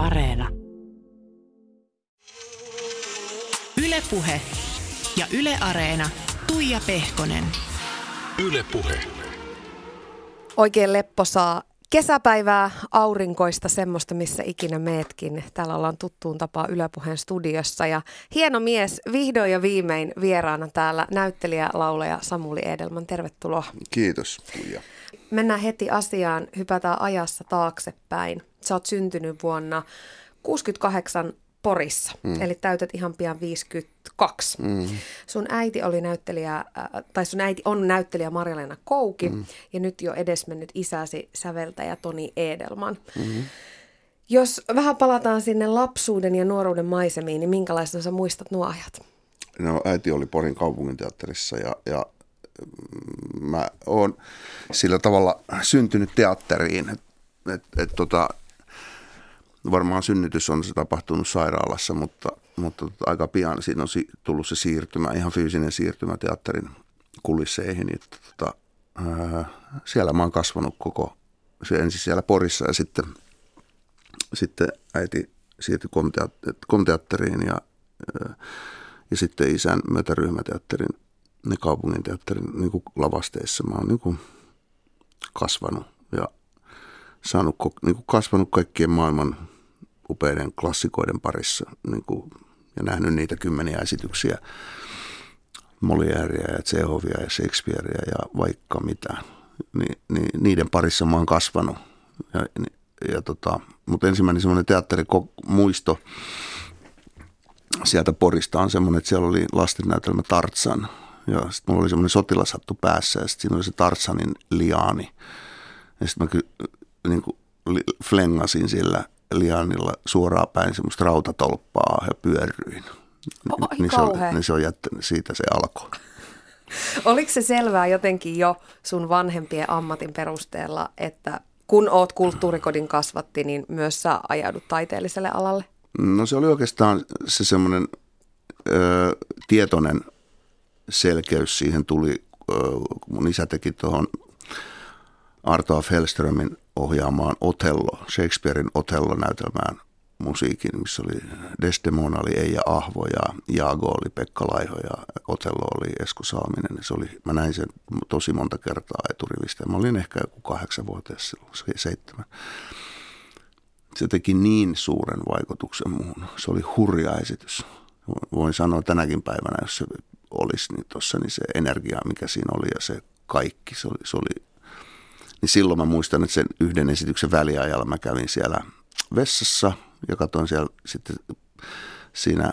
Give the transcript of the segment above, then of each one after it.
Areena. Ylepuhe ja Yle Areena. Tuija Pehkonen. Ylepuhe. Oikein lepposaa kesäpäivää, aurinkoista, semmoista, missä ikinä meetkin. Täällä ollaan tuttuun tapaa Ylepuheen studiossa ja hieno mies, vihdoin ja viimein vieraana täällä näyttelijä, laulaja Samuli Edelman. Tervetuloa. Kiitos, Tuija. Mennään heti asiaan, hypätään ajassa taaksepäin. Sä oot syntynyt vuonna 68 Porissa, mm. eli täytät ihan pian 52. Mm. Sun äiti oli näyttelijä, äh, tai sun äiti on näyttelijä Marjaleena Kouki, mm. ja nyt jo edesmennyt isäsi säveltäjä Toni Edelman. Mm. Jos vähän palataan sinne lapsuuden ja nuoruuden maisemiin, niin minkälaisena sä muistat nuo ajat? No äiti oli Porin kaupunginteatterissa ja, ja mä oon sillä tavalla syntynyt teatteriin, että et, et, tota, varmaan synnytys on se tapahtunut sairaalassa, mutta, mutta tota, aika pian siinä on tullut se siirtymä, ihan fyysinen siirtymä teatterin kulisseihin. Että, tota, siellä mä oon kasvanut koko, se ensin siellä Porissa ja sitten, sitten äiti siirtyi komteatteriin ja, ja sitten isän myötäryhmäteatterin ne kaupungin teatterin niin kuin lavasteissa. Mä oon niin kuin kasvanut ja saanut, niin kuin kasvanut kaikkien maailman upeiden klassikoiden parissa niin kuin, ja nähnyt niitä kymmeniä esityksiä. Molièrea ja Tsehovia ja Shakespearea ja vaikka mitä. Ni, ni, niiden parissa mä oon kasvanut. Ja, ja tota, mutta ensimmäinen semmoinen teatterimuisto sieltä Porista on semmoinen, että siellä oli lastennäytelmä Tartsan – ja sitten mulla oli semmoinen sotilashattu päässä ja sitten siinä oli se Tarsanin liaani. Ja sitten mä ky, niin kuin flengasin sillä lianilla suoraan päin semmoista rautatolppaa ja pyörryin. Oh, niin, se on, niin se on jättänyt, siitä se alkoi. Oliko se selvää jotenkin jo sun vanhempien ammatin perusteella, että kun oot kulttuurikodin kasvatti, niin myös sä ajaudut taiteelliselle alalle? No se oli oikeastaan se semmoinen ö, tietoinen selkeys siihen tuli, kun mun isä teki tuohon Arto F. Ohjaamaan Otello, Shakespearein Otello-näytelmään musiikin, missä oli Desdemona oli Eija Ahvo ja Jaago oli Pekka Laiho ja Otello oli Esko Saaminen. Se oli, mä näin sen tosi monta kertaa eturivistä. Mä olin ehkä joku kahdeksanvuotias silloin, seitsemän. Se teki niin suuren vaikutuksen muuhun. Se oli hurja esitys. Voin sanoa tänäkin päivänä, jos se olisi niin tuossa, niin se energia, mikä siinä oli ja se kaikki, se oli, se oli niin silloin mä muistan, että sen yhden esityksen väliajalla mä kävin siellä vessassa ja katsoin siellä sitten siinä,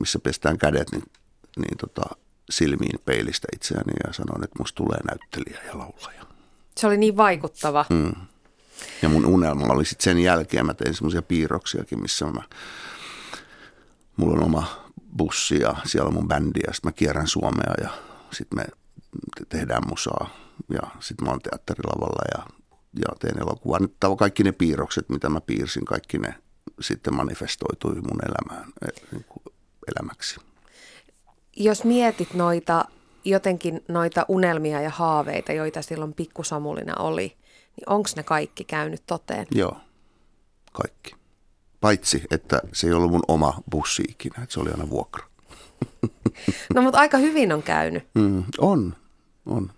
missä pestään kädet, niin, niin tota, silmiin peilistä itseäni ja sanoin, että musta tulee näyttelijä ja laulaja. Se oli niin vaikuttava. Mm. Ja mun unelma oli sitten sen jälkeen, mä tein semmoisia piirroksiakin, missä mä, mulla on oma bussi ja siellä on mun bändi ja sitten mä kierrän Suomea ja sitten me tehdään musaa ja sitten mä oon teatterilavalla ja, ja teen elokuvaa. Nyt kaikki ne piirrokset, mitä mä piirsin, kaikki ne sitten manifestoitui mun elämään, e, niin kuin elämäksi. Jos mietit noita, jotenkin noita unelmia ja haaveita, joita silloin pikkusamulina oli, niin onko ne kaikki käynyt toteen? Joo, kaikki. Paitsi, että se ei ollut mun oma bussi ikinä, että se oli aina vuokra. No mutta aika hyvin on käynyt. Mm, on, on.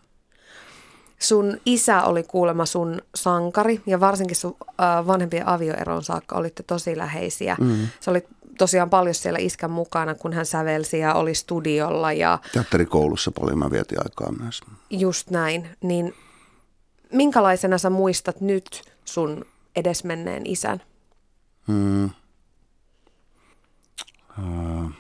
Sun isä oli kuulemma sun sankari ja varsinkin sun äh, vanhempien avioeron saakka olitte tosi läheisiä. Mm. Se oli tosiaan paljon siellä iskän mukana, kun hän sävelsi ja oli studiolla. Ja... Teatterikoulussa paljon mä vietin aikaa myös. Just näin. Niin minkälaisena sä muistat nyt sun edesmenneen isän? Hmm. Uh.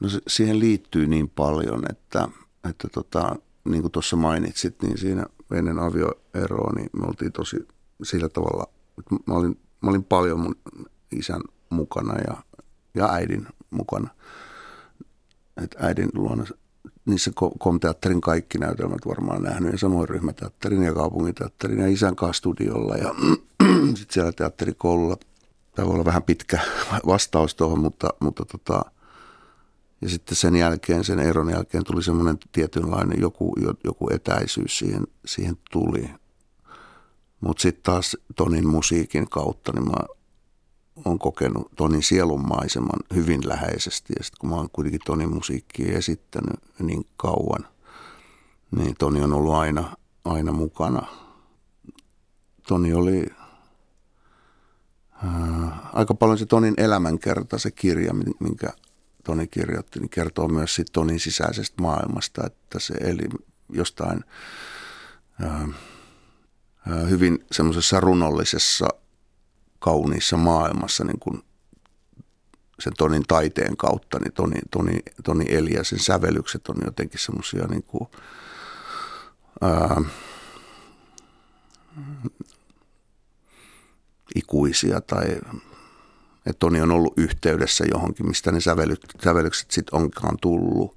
No se, siihen liittyy niin paljon, että, että tota, niin kuin tuossa mainitsit, niin siinä ennen avioeroa, niin me oltiin tosi sillä tavalla, että mä olin, mä olin paljon mun isän mukana ja, ja äidin mukana. Että äidin luona niissä komteatterin kaikki näytelmät varmaan nähnyt ja samoin ryhmäteatterin ja kaupunginteatterin ja isän kanssa studiolla ja sitten siellä teatterikoululla. Tämä voi olla vähän pitkä vastaus tuohon, mutta, mutta tota, Ja sitten sen jälkeen, sen eron jälkeen tuli semmoinen tietynlainen joku, joku etäisyys siihen, siihen tuli. Mutta sitten taas Tonin musiikin kautta, niin mä oon kokenut Tonin sielunmaiseman hyvin läheisesti. Ja sitten kun mä oon kuitenkin Tonin musiikkia esittänyt niin kauan, niin Toni on ollut aina, aina mukana. Toni oli ää, aika paljon se Tonin elämänkerta, se kirja, minkä Toni kirjoitti, niin kertoo myös siitä Tonin sisäisestä maailmasta, että se eli jostain ää, hyvin semmoisessa runollisessa, kauniissa maailmassa niin kuin sen Tonin taiteen kautta, niin Toni, Toni, Toni eli ja sen sävellykset on jotenkin semmoisia niin kuin, ää, ikuisia tai että Toni on ollut yhteydessä johonkin, mistä ne sävellyt, sävellykset sitten onkaan tullut.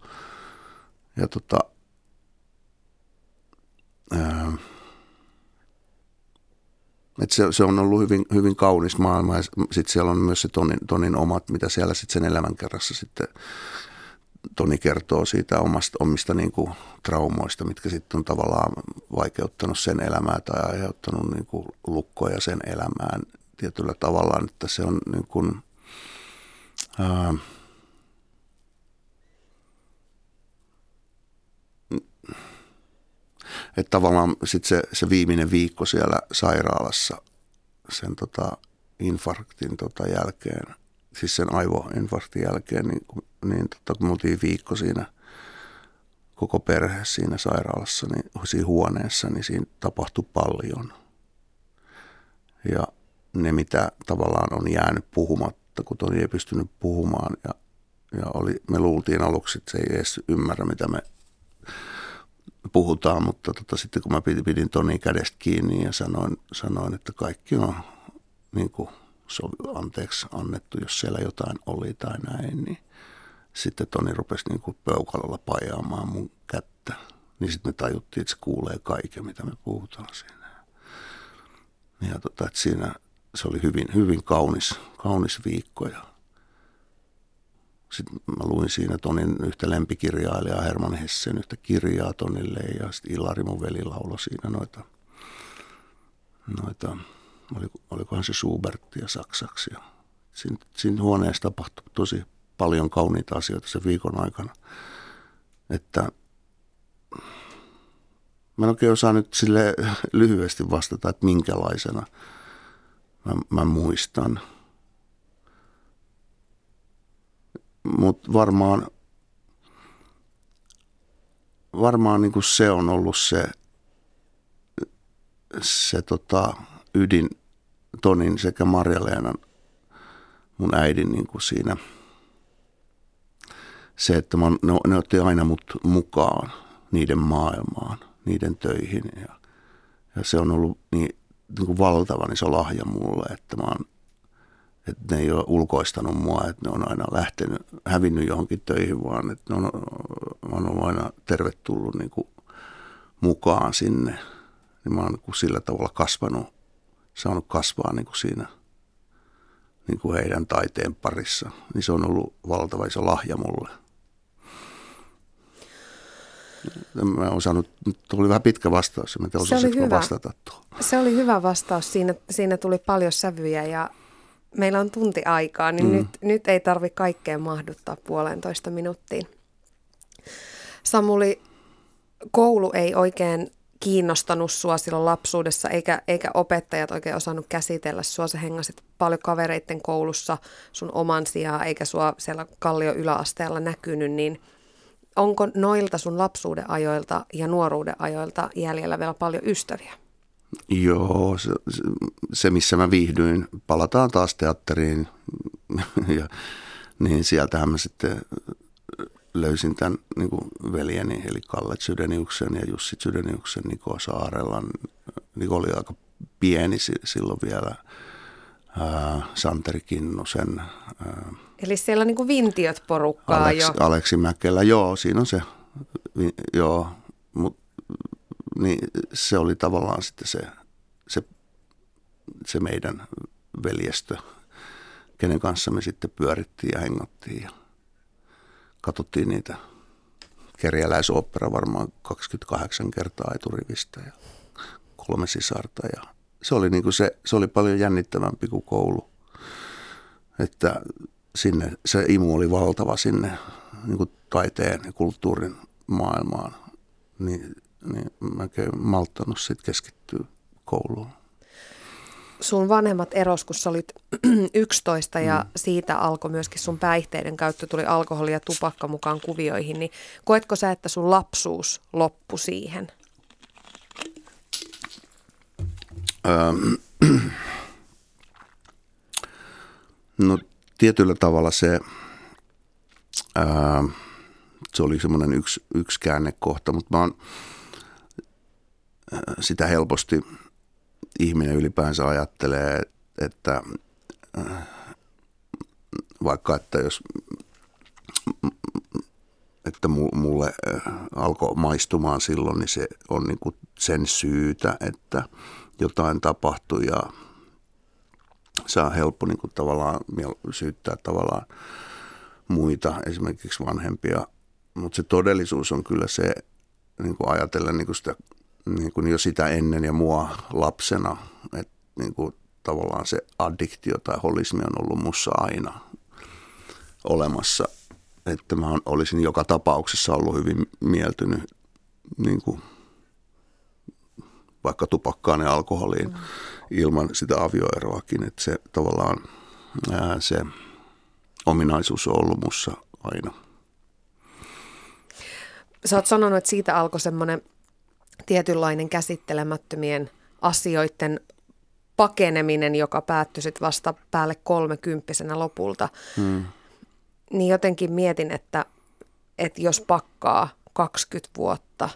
Ja tota, ää, et se, se on ollut hyvin, hyvin kaunis maailma ja sitten siellä on myös se Tonin, Tonin omat, mitä siellä sitten sen elämänkerrassa sitten Toni kertoo siitä omasta, omista niin kuin traumoista, mitkä sitten on tavallaan vaikeuttanut sen elämää tai aiheuttanut niin kuin lukkoja sen elämään tietyllä tavalla, että se on niin kuin, ää, että tavallaan sit se, se viimeinen viikko siellä sairaalassa sen tota infarktin tota jälkeen, siis sen aivoinfarktin jälkeen, niin, niin tota, kun me oltiin viikko siinä koko perhe siinä sairaalassa, niin siinä huoneessa, niin siinä tapahtui paljon. Ja ne, mitä tavallaan on jäänyt puhumatta, kun Toni ei pystynyt puhumaan ja, ja oli, me luultiin aluksi, että se ei edes ymmärrä, mitä me puhutaan, mutta tota, sitten kun mä pidin, Toni kädestä kiinni ja sanoin, sanoin että kaikki on niin kuin, sovi, anteeksi annettu, jos siellä jotain oli tai näin, niin sitten Toni rupesi niin kuin peukalolla pajaamaan mun kättä. Niin sitten me tajuttiin, että se kuulee kaiken, mitä me puhutaan siinä. Ja tota, että siinä se oli hyvin, hyvin kaunis, kaunis viikko ja sitten mä luin siinä Tonin yhtä lempikirjailijaa Herman Hessen yhtä kirjaa Tonille ja sitten Ilari mun veli lauloi siinä noita, noita olikohan se Schubertia saksaksi. Ja siinä, siinä huoneessa tapahtui tosi paljon kauniita asioita sen viikon aikana. Että mä en oikein osaa nyt sille lyhyesti vastata, että minkälaisena mä, mä muistan – mutta varmaan, varmaan niin kuin se on ollut se, se tota, ydin Tonin sekä Marja-Leenan, mun äidin niin kuin siinä. Se, että mä, ne, ne otti aina mut mukaan niiden maailmaan, niiden töihin. Ja, ja se on ollut niin, niin kuin valtavan iso lahja mulle, että mä oon että ne ei ole ulkoistanut mua, että ne on aina lähtenyt, hävinnyt johonkin töihin, vaan että ne on, on ollut aina tervetullut niin kuin mukaan sinne. Niin mä oon niin kuin sillä tavalla kasvanut, saanut kasvaa niin kuin siinä niin kuin heidän taiteen parissa. Niin se on ollut valtava iso lahja mulle. Mä osannut, tuli vähän pitkä vastaus, mä se oli hyvä. vastata tuohon. Se oli hyvä vastaus, siinä, siinä tuli paljon sävyjä ja meillä on tunti aikaa, niin mm. nyt, nyt ei tarvi kaikkea mahduttaa puolentoista minuuttiin. Samuli, koulu ei oikein kiinnostanut sua silloin lapsuudessa, eikä, eikä opettajat oikein osannut käsitellä sua. Sä hengasit paljon kavereitten koulussa sun oman sijaan, eikä sua siellä Kallio yläasteella näkynyt, niin onko noilta sun lapsuuden ajoilta ja nuoruuden ajoilta jäljellä vielä paljon ystäviä? Joo, se, se missä mä viihdyin, palataan taas teatteriin ja niin sieltähän mä sitten löysin tämän niin kuin veljeni, eli Kalle Sydeniuksen ja Jussi Sydeniuksen Niko Saarella. Niko oli aika pieni silloin vielä. Ää, Santeri Kinnusen. Ää, eli siellä on niin kuin vintiöt porukkaa Aleksi, jo. Aleksi Mäkelä, joo, siinä on se. Joo, mutta niin se oli tavallaan sitten se, se, se meidän veljestö, kenen kanssa me sitten pyörittiin ja hengottiin ja katsottiin niitä kerjäläisopera varmaan 28 kertaa eturivistä ja kolme sisarta. Ja se, oli niin kuin se, se oli paljon jännittävämpi kuin koulu. Että sinne, se imu oli valtava sinne niin kuin taiteen ja kulttuurin maailmaan. Niin, niin mä en malttanut sitten keskittyä kouluun sun vanhemmat eros, kun sä olit 11 ja mm. siitä alkoi myöskin sun päihteiden käyttö, tuli alkoholi ja tupakka mukaan kuvioihin, niin koetko sä, että sun lapsuus loppui siihen? no tietyllä tavalla se, ää, se oli semmoinen yksi, yksi käännekohta, mutta mä oon sitä helposti – ihminen ylipäänsä ajattelee, että vaikka että jos että mulle alkoi maistumaan silloin, niin se on niin kuin sen syytä, että jotain tapahtui ja se on helppo niin kuin tavallaan syyttää tavallaan muita, esimerkiksi vanhempia, mutta se todellisuus on kyllä se, niin kuin ajatellen niin kuin sitä niin kuin jo sitä ennen ja mua lapsena, että niin kuin tavallaan se addiktio tai holismi on ollut mussa aina olemassa. Että mä olisin joka tapauksessa ollut hyvin mieltynyt niin kuin vaikka tupakkaan ja alkoholiin mm. ilman sitä avioeroakin. Että se tavallaan ää, se ominaisuus on ollut mussa aina. Sä oot sanonut, että siitä alkoi semmoinen tietynlainen käsittelemättömien asioiden pakeneminen, joka päättyi sitten vasta päälle kolmekymppisenä lopulta. Hmm. Niin jotenkin mietin, että, että jos pakkaa 20 vuotta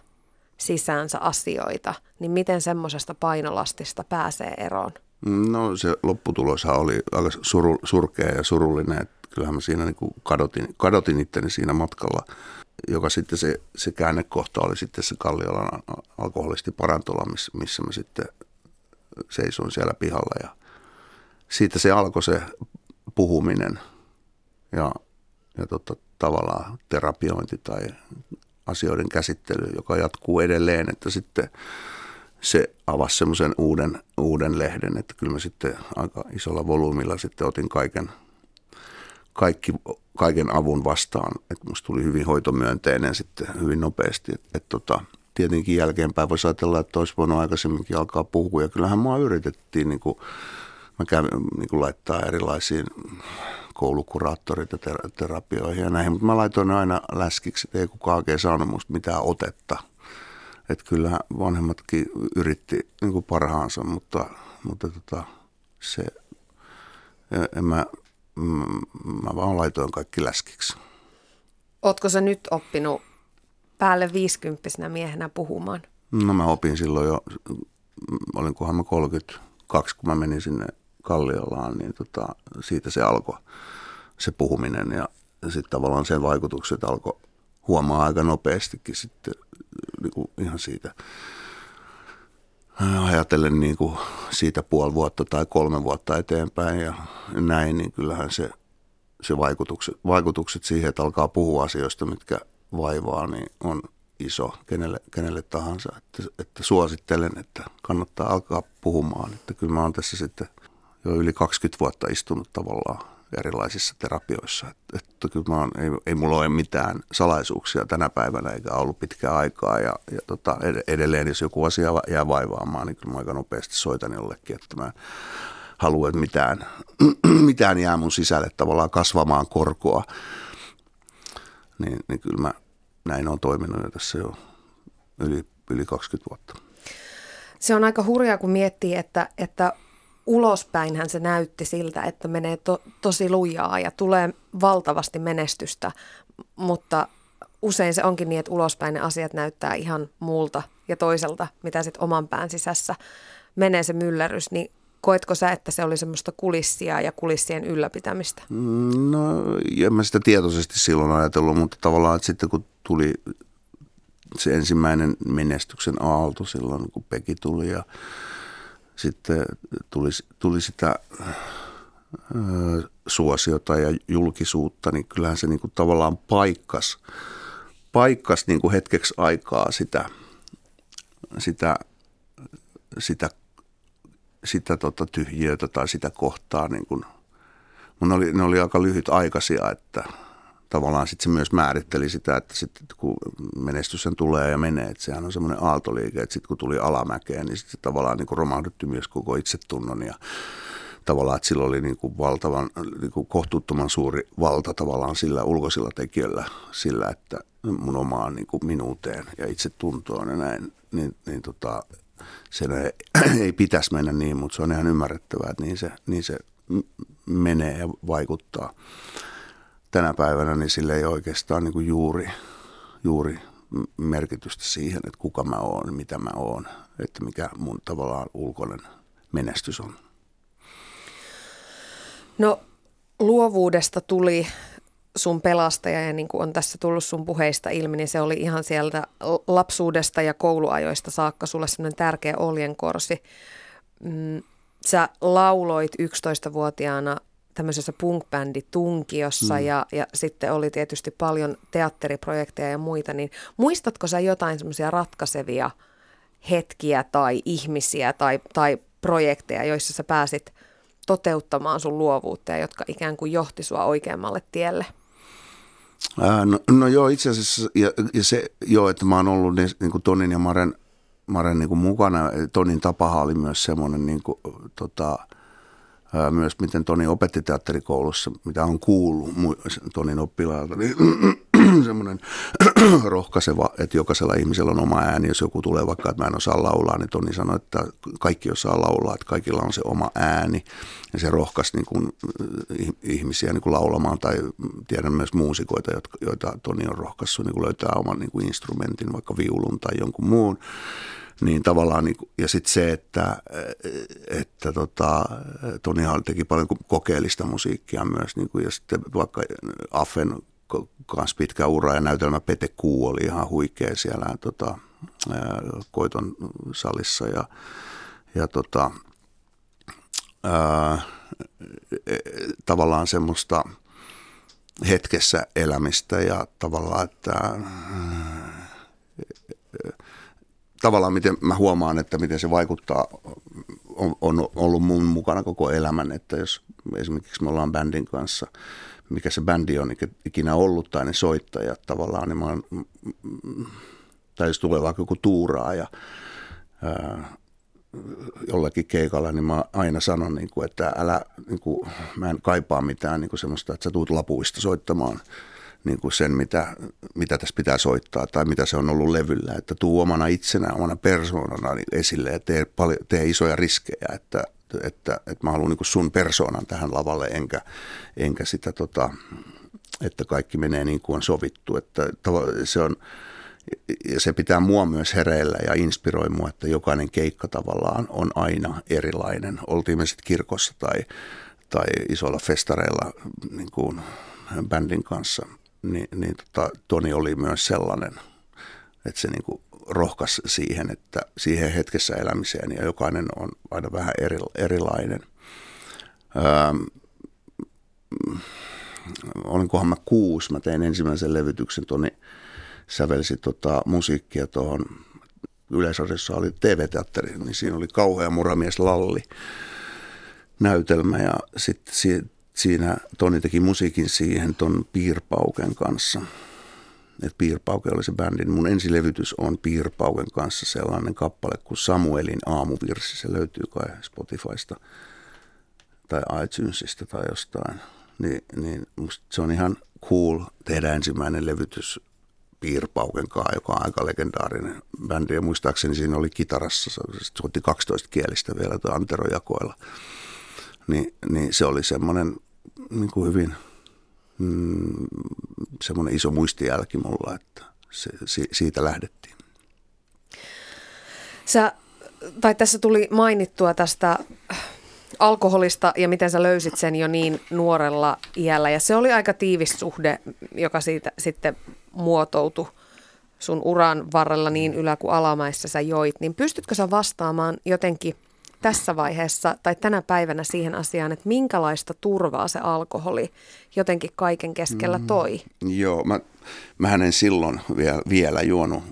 sisäänsä asioita, niin miten semmoisesta painolastista pääsee eroon? No se lopputuloshan oli aika suru, surkea ja surullinen, että kyllähän mä siinä niin kadotin, kadotin itteni siinä matkalla – joka sitten se, se käännekohta oli sitten se Kalliolan alkoholisti parantola, missä, missä mä sitten seisoin siellä pihalla ja siitä se alkoi se puhuminen ja, ja tota, tavallaan terapiointi tai asioiden käsittely, joka jatkuu edelleen, että sitten se avasi semmoisen uuden, uuden lehden, että kyllä mä sitten aika isolla volyymilla sitten otin kaiken, kaikki kaiken avun vastaan. Että musta tuli hyvin hoitomyönteinen sitten hyvin nopeasti. Että et tota, tietenkin jälkeenpäin voisi ajatella, että olisi voinut aikaisemminkin alkaa puhua. Ja kyllähän mua yritettiin niin kuin, mä kävin, niin kuin laittaa erilaisiin koulukuraattorit ja terapioihin ja näihin, mutta mä laitoin aina läskiksi, että ei kukaan oikein saanut musta mitään otetta. Että kyllä vanhemmatkin yritti niin kuin parhaansa, mutta, mutta tota, se, en mä mä vaan laitoin kaikki läskiksi. Ootko sä nyt oppinut päälle viisikymppisenä miehenä puhumaan? No mä opin silloin jo, olinkohan mä 32, kun mä menin sinne Kalliolaan, niin tota, siitä se alkoi se puhuminen ja, ja sitten tavallaan sen vaikutukset alkoi huomaa aika nopeastikin sitten niin kuin ihan siitä ajatellen niin kuin siitä puoli vuotta tai kolme vuotta eteenpäin ja näin, niin kyllähän se, se vaikutukset, vaikutukset siihen, että alkaa puhua asioista, mitkä vaivaa, niin on iso kenelle, kenelle tahansa. Että, että suosittelen, että kannattaa alkaa puhumaan. Että kyllä mä oon tässä sitten jo yli 20 vuotta istunut tavallaan erilaisissa terapioissa. Että, että kyllä mä oon, ei, ei mulla ole mitään salaisuuksia tänä päivänä eikä ollut pitkää aikaa. Ja, ja tota, edelleen, jos joku asia jää vaivaamaan, niin kyllä mä aika nopeasti soitan jollekin, että mä haluan, että mitään, mitään jää mun sisälle tavallaan kasvamaan korkoa. Niin, niin kyllä mä näin on toiminut jo tässä jo yli, yli 20 vuotta. Se on aika hurjaa, kun miettii, että, että ulospäinhän se näytti siltä, että menee to, tosi lujaa ja tulee valtavasti menestystä, mutta usein se onkin niin, että ulospäin ne asiat näyttää ihan muulta ja toiselta, mitä sitten oman pään sisässä menee se myllerys, niin koetko sä, että se oli semmoista kulissia ja kulissien ylläpitämistä? No, en mä sitä tietoisesti silloin ajatellut, mutta tavallaan että sitten kun tuli se ensimmäinen menestyksen aalto silloin, kun Peki tuli ja sitten tuli, tuli sitä suosiota ja julkisuutta, niin kyllähän se niin kuin tavallaan paikkas, paikkas niin kuin hetkeksi aikaa sitä, sitä, sitä, sitä tota tyhjiötä tai sitä kohtaa. Niin kuin, mun oli, ne oli aika lyhyt aikaisia, että tavallaan sitten se myös määritteli sitä, että sitten kun menestys tulee ja menee, että sehän on semmoinen aaltoliike, että sitten kun tuli alamäkeen, niin sitten tavallaan niin romahdutti myös koko itsetunnon ja tavallaan, että sillä oli niin kuin valtavan, niin kuin kohtuuttoman suuri valta tavallaan sillä ulkoisilla tekijöillä, sillä, että mun omaan niin kuin minuuteen ja itsetuntoon ja näin, niin, niin tota, sen ei, ei pitäisi mennä niin, mutta se on ihan ymmärrettävää, että niin se, niin se menee ja vaikuttaa. Tänä päivänä niin sille ei oikeastaan niin kuin juuri, juuri merkitystä siihen, että kuka mä oon, mitä mä oon, että mikä mun tavallaan ulkoinen menestys on. No luovuudesta tuli sun pelastaja ja niin kuin on tässä tullut sun puheista ilmi, niin se oli ihan sieltä lapsuudesta ja kouluajoista saakka sulle semmoinen tärkeä oljenkorsi. Mm, sä lauloit 11-vuotiaana tämmöisessä punk-bändi Tunkiossa mm. ja, ja sitten oli tietysti paljon teatteriprojekteja ja muita, niin muistatko sä jotain semmoisia ratkaisevia hetkiä tai ihmisiä tai, tai projekteja, joissa sä pääsit – toteuttamaan sun luovuutta ja jotka ikään kuin johti sua oikeammalle tielle? Ää, no, no joo, itse asiassa, ja, ja se joo, että mä oon ollut niin, niin kuin Tonin ja Maren, Maren niin kuin mukana. Tonin tapahan oli myös semmoinen niin kuin, tota, myös miten Toni opetti teatterikoulussa, mitä on kuullut Tonin oppilailta, niin semmoinen rohkaiseva, että jokaisella ihmisellä on oma ääni. Jos joku tulee vaikka, että mä en osaa laulaa, niin Toni sanoi, että kaikki osaa laulaa, että kaikilla on se oma ääni. Ja se rohkaisi niin kuin, ihmisiä niin kuin laulamaan, tai tiedän myös muusikoita, joita Toni on rohkaissut niin kuin löytää oman niin kuin instrumentin, vaikka viulun tai jonkun muun niin tavallaan, niin, ja sitten se, että, että tota, Tonihan teki paljon kokeellista musiikkia myös, niin kuin, ja sitten vaikka Affen kanssa pitkä ura ja näytelmä Pete Kuu oli ihan huikea siellä tota, Koiton salissa ja, ja tota, ää, tavallaan semmoista hetkessä elämistä ja tavallaan, että ää, tavallaan miten mä huomaan, että miten se vaikuttaa, on, on ollut mun mukana koko elämän, että jos esimerkiksi me ollaan bändin kanssa, mikä se bändi on ikinä ollut tai ne soittajat tavallaan, niin mä oon, tai jos tulee vaikka joku tuuraa ja ää, jollakin keikalla, niin mä aina sanon, niin kuin, että älä, niin kuin, mä en kaipaa mitään niin kuin semmoista, että sä tuut lapuista soittamaan niin kuin sen, mitä, mitä tässä pitää soittaa tai mitä se on ollut levyllä. Että tuu omana itsenä, omana persoonana esille ja tee, paljon, tee isoja riskejä, että, että, että mä haluan niin kuin sun persoonan tähän lavalle, enkä, enkä sitä, tota, että kaikki menee niin kuin on sovittu. Että se on, ja se pitää mua myös hereillä ja inspiroi mua, että jokainen keikka tavallaan on aina erilainen. Oltiin me sitten kirkossa tai, tai isoilla festareilla niin kuin bändin kanssa niin, niin tota, Toni oli myös sellainen, että se niin rohkas siihen, että siihen hetkessä elämiseen ja jokainen on aina vähän eri, erilainen. Öö, olinkohan mä kuusi, mä tein ensimmäisen levytyksen, Toni sävelsi tota musiikkia tuohon Yleisradiossa oli TV-teatteri, niin siinä oli kauhea muramies Lalli näytelmä ja sitten siinä Toni teki musiikin siihen ton Piirpauken kanssa. Et Piirpauke oli se bändin. Mun ensilevytys on Piirpauken kanssa sellainen kappale kuin Samuelin aamuvirsi. Se löytyy kai Spotifysta tai iTunesista tai jostain. Ni, niin musta se on ihan cool tehdä ensimmäinen levytys Piirpauken kanssa, joka on aika legendaarinen bändi. Ja muistaakseni siinä oli kitarassa, se soitti 12 kielistä vielä Antero Jakoilla niin, niin se oli semmoinen niin kuin hyvin mm, semmoinen iso muistijälki mulla, että se, siitä lähdettiin. Sä, tai tässä tuli mainittua tästä alkoholista ja miten sä löysit sen jo niin nuorella iällä. Ja se oli aika tiivis suhde, joka siitä sitten muotoutui sun uran varrella niin ylä- kuin alamaissa sä joit. Niin pystytkö sä vastaamaan jotenkin – tässä vaiheessa tai tänä päivänä siihen asiaan, että minkälaista turvaa se alkoholi jotenkin kaiken keskellä mm. toi? Mm, joo, mä, mä en silloin vielä, vielä juonut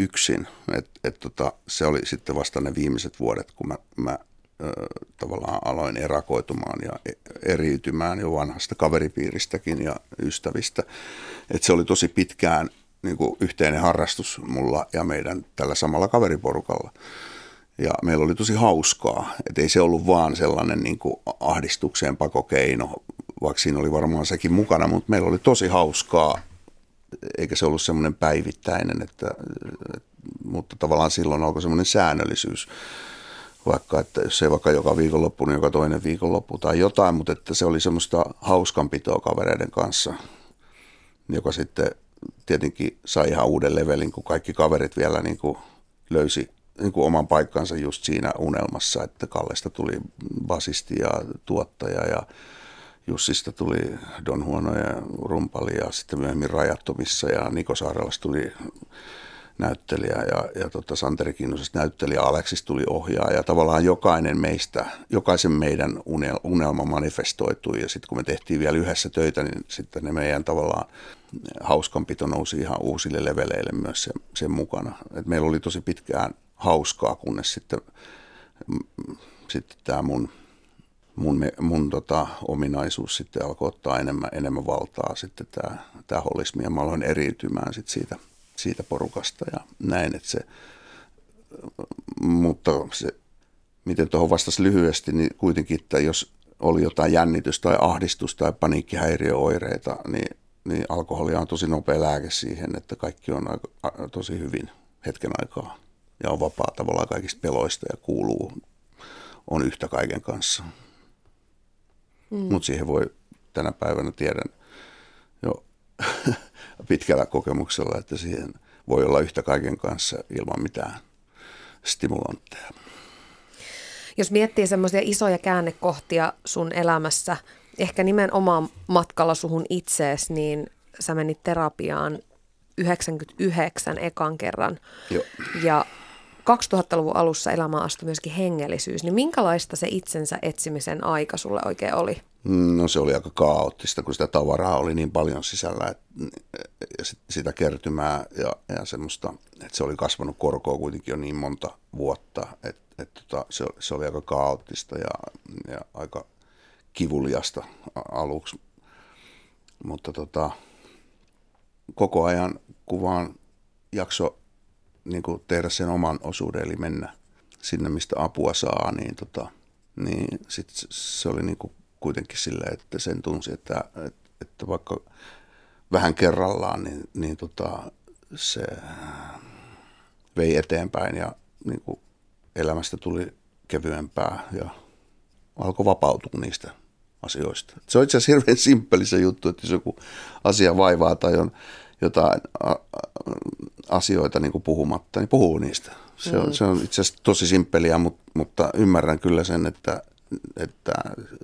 yksin. Et, et tota, se oli sitten vasta ne viimeiset vuodet, kun mä, mä ö, tavallaan aloin erakoitumaan ja e, eriytymään jo vanhasta kaveripiiristäkin ja ystävistä. Et se oli tosi pitkään niin kuin yhteinen harrastus mulla ja meidän tällä samalla kaveriporukalla. Ja meillä oli tosi hauskaa, että ei se ollut vaan sellainen niin kuin ahdistukseen pakokeino, vaikka siinä oli varmaan sekin mukana, mutta meillä oli tosi hauskaa, eikä se ollut semmoinen päivittäinen, että, mutta tavallaan silloin alkoi semmoinen säännöllisyys, vaikka että jos ei vaikka joka viikonloppu, niin joka toinen viikonloppu tai jotain, mutta että se oli semmoista hauskanpitoa kavereiden kanssa, joka sitten tietenkin sai ihan uuden levelin, kun kaikki kaverit vielä niin kuin löysi niin kuin oman paikkansa just siinä unelmassa, että Kallesta tuli basisti ja tuottaja ja Jussista tuli Don Huono ja Rumpali ja sitten myöhemmin Rajattomissa ja Niko Saarelasta tuli näyttelijä ja, ja tota Santeri Kinnusesta näyttelijä, Aleksis tuli ohjaaja. Tavallaan jokainen meistä, jokaisen meidän unelma manifestoitui ja sitten kun me tehtiin vielä yhdessä töitä, niin sitten ne meidän tavallaan hauskanpito nousi ihan uusille leveleille myös sen, sen mukana. Et meillä oli tosi pitkään hauskaa, kunnes sitten, sitten tämä mun, mun, mun tota, ominaisuus sitten alkoi ottaa enemmän, enemmän valtaa sitten tämä, tämä holismi. Ja mä aloin eriytymään sitten siitä, siitä porukasta ja näin, että se, mutta se, miten tuohon vastasi lyhyesti, niin kuitenkin, että jos oli jotain jännitystä tai ahdistusta tai paniikkihäiriöoireita, niin, niin alkoholi on tosi nopea lääke siihen, että kaikki on aika, tosi hyvin hetken aikaa ja on vapaa tavallaan kaikista peloista ja kuuluu, on yhtä kaiken kanssa. Mm. Mutta siihen voi tänä päivänä tiedän jo pitkällä kokemuksella, että siihen voi olla yhtä kaiken kanssa ilman mitään stimulantteja. Jos miettii semmoisia isoja käännekohtia sun elämässä, ehkä nimenomaan matkalla suhun itseesi, niin sä menit terapiaan 99 ekan kerran. Joo. Ja 2000-luvun alussa elämään astui myöskin hengellisyys, niin minkälaista se itsensä etsimisen aika sulle oikein oli? No se oli aika kaoottista, kun sitä tavaraa oli niin paljon sisällä ja sitä kertymää ja, ja semmoista, että se oli kasvanut korkoa kuitenkin jo niin monta vuotta, että, että tota, se, se oli aika kaoottista ja, ja aika kivuliasta aluksi. Mutta tota, koko ajan kuvaan jakso niin kuin tehdä sen oman osuuden, eli mennä sinne, mistä apua saa, niin, tota, niin sit se oli niin kuin kuitenkin silleen, että sen tunsi, että, että, että vaikka vähän kerrallaan, niin, niin tota, se vei eteenpäin ja niin kuin elämästä tuli kevyempää ja alkoi vapautua niistä asioista. Se on itse asiassa hirveän simppeli se juttu, että jos joku asia vaivaa tai on jotain asioita niin kuin puhumatta, niin puhuu niistä. Se on, mm. se on itse asiassa tosi simppeliä, mutta, mutta ymmärrän kyllä sen, että, että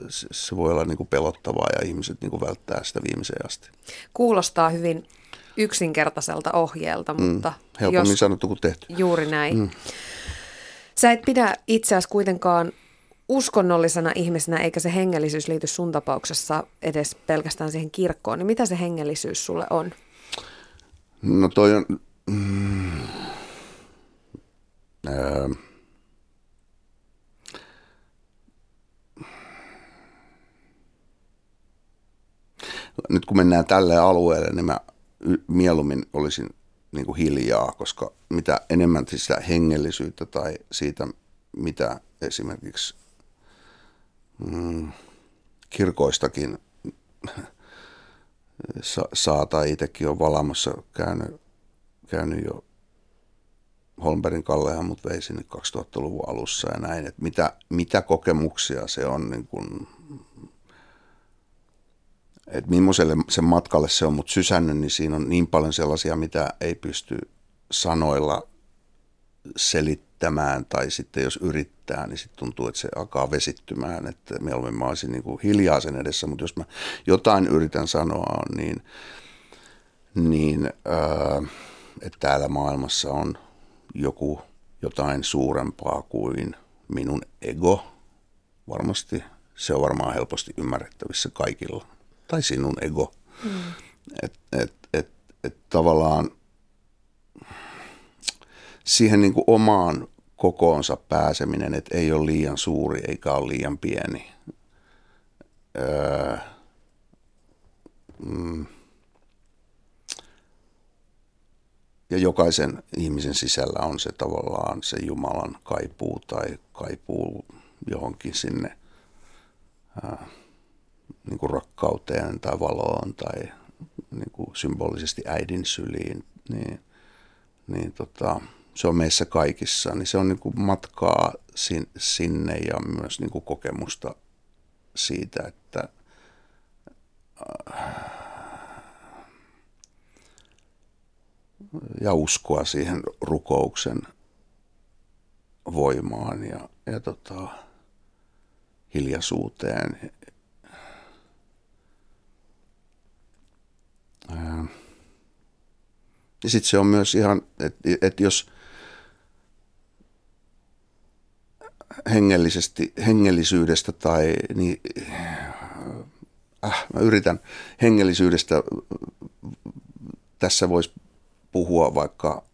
se voi olla niin kuin pelottavaa ja ihmiset niin kuin välttää sitä viimeiseen asti. Kuulostaa hyvin yksinkertaiselta ohjeelta, mm. mutta... Mm. Helpommin jos, sanottu kuin tehty. Juuri näin. Mm. Sä et pidä itseäsi kuitenkaan uskonnollisena ihmisenä, eikä se hengellisyys liity sun tapauksessa edes pelkästään siihen kirkkoon, niin mitä se hengellisyys sulle on? No toi on... Mm, ää, nyt kun mennään tälle alueelle, niin mä mieluummin olisin niin kuin hiljaa, koska mitä enemmän sitä hengellisyyttä tai siitä, mitä esimerkiksi mm, kirkoistakin sa- saa tai itsekin on valamassa käynyt, käynyt jo Holmbergin Kallehan mut vei sinne 2000-luvun alussa ja näin, että mitä, mitä kokemuksia se on, niin kun, että millaiselle sen matkalle se on mut sysännyt, niin siinä on niin paljon sellaisia, mitä ei pysty sanoilla selittämään tai sitten jos yrittää, niin sitten tuntuu, että se alkaa vesittymään, että mieluummin mä olisin niin kuin hiljaa sen edessä, mutta jos mä jotain yritän sanoa, niin, niin äh, että täällä maailmassa on joku jotain suurempaa kuin minun ego, varmasti se on varmaan helposti ymmärrettävissä kaikilla, tai sinun ego. Mm. Että et, et, et tavallaan siihen niin kuin omaan kokoonsa pääseminen, että ei ole liian suuri eikä ole liian pieni. Öö, mm, ja jokaisen ihmisen sisällä on se tavallaan se Jumalan kaipuu tai kaipuu johonkin sinne ää, niin kuin rakkauteen tai valoon tai niin kuin symbolisesti äidin syliin, niin, niin tota, se on meissä kaikissa, niin se on niin kuin matkaa sin, sinne ja myös niin kuin kokemusta siitä, että äh, ja uskoa siihen rukouksen voimaan ja, ja tota, hiljaisuuteen. Ja sitten se on myös ihan, että et jos hengellisesti, hengellisyydestä tai niin, äh, mä yritän hengellisyydestä, tässä voisi puhua vaikka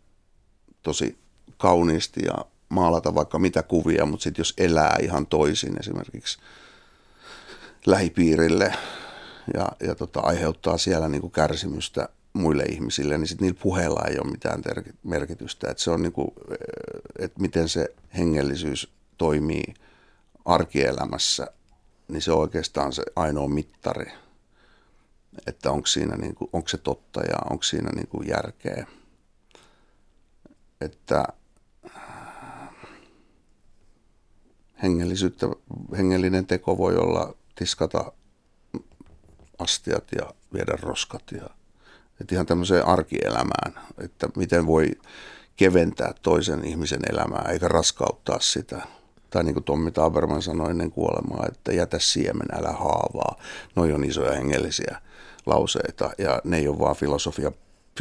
tosi kauniisti ja maalata vaikka mitä kuvia, mutta sitten jos elää ihan toisin esimerkiksi lähipiirille ja, ja tota, aiheuttaa siellä niin kuin kärsimystä muille ihmisille, niin sitten niillä puheilla ei ole mitään ter- merkitystä. Että se on niin kuin, että miten se hengellisyys toimii arkielämässä, niin se on oikeastaan se ainoa mittari, että onko, siinä niin kuin, onko se totta ja onko siinä niin kuin järkeä. Että hengellisyyttä, hengellinen teko voi olla tiskata astiat ja viedä roskat ja että ihan tämmöiseen arkielämään, että miten voi keventää toisen ihmisen elämää eikä raskauttaa sitä tai niin kuin Tommi Taberman sanoi ennen kuolemaa, että jätä siemen, älä haavaa. Noi on isoja hengellisiä lauseita ja ne ei ole vaan filosofia,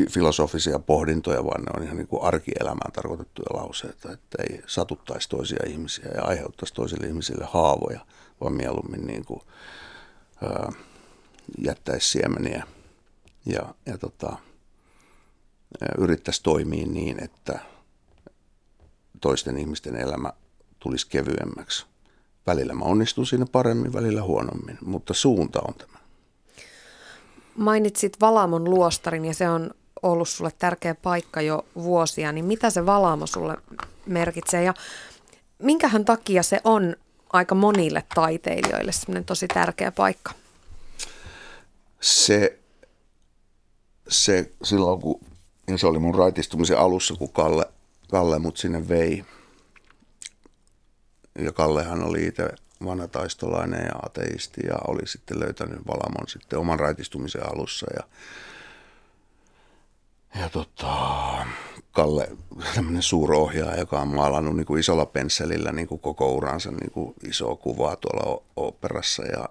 filosofisia pohdintoja, vaan ne on ihan niin kuin arkielämään tarkoitettuja lauseita, että ei satuttaisi toisia ihmisiä ja aiheuttaisi toisille ihmisille haavoja, vaan mieluummin niin kuin, ää, jättäisi siemeniä ja, ja tota, yrittäisi toimia niin, että toisten ihmisten elämä tulisi kevyemmäksi. Välillä mä onnistun siinä paremmin, välillä huonommin, mutta suunta on tämä. Mainitsit Valamon luostarin ja se on ollut sulle tärkeä paikka jo vuosia, niin mitä se Valamo sulle merkitsee ja minkähän takia se on aika monille taiteilijoille semmoinen tosi tärkeä paikka? Se, se silloin kun, se oli mun raitistumisen alussa, kun Kalle, Kalle mut sinne vei ja Kallehan oli itse vanha taistolainen ja ateisti ja oli sitten löytänyt Valamon sitten oman raitistumisen alussa ja ja tota, Kalle, tämmöinen suurohjaaja, joka on maalannut niin kuin isolla pensselillä niin kuin koko uransa niin kuin isoa kuvaa tuolla operassa ja,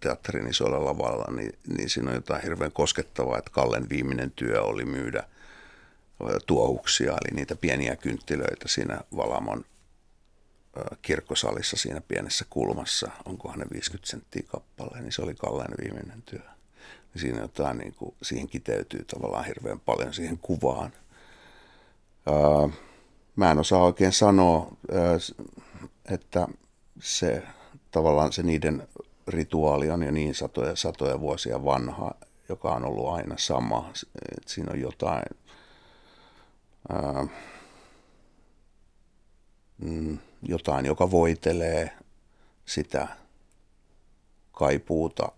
teatterin isolla lavalla, niin, niin siinä on jotain hirveän koskettavaa, että Kallen viimeinen työ oli myydä tuohuksia, eli niitä pieniä kynttilöitä siinä Valamon kirkkosalissa siinä pienessä kulmassa, onkohan ne 50 senttiä kappale, niin se oli Kalleen viimeinen työ. Ja siinä jotain, niin kuin, siihen kiteytyy tavallaan hirveän paljon siihen kuvaan. mä en osaa oikein sanoa, että se tavallaan se niiden rituaali on jo niin satoja, satoja vuosia vanha, joka on ollut aina sama. Että siinä on jotain... Ää, jotain, joka voitelee sitä kaipuuta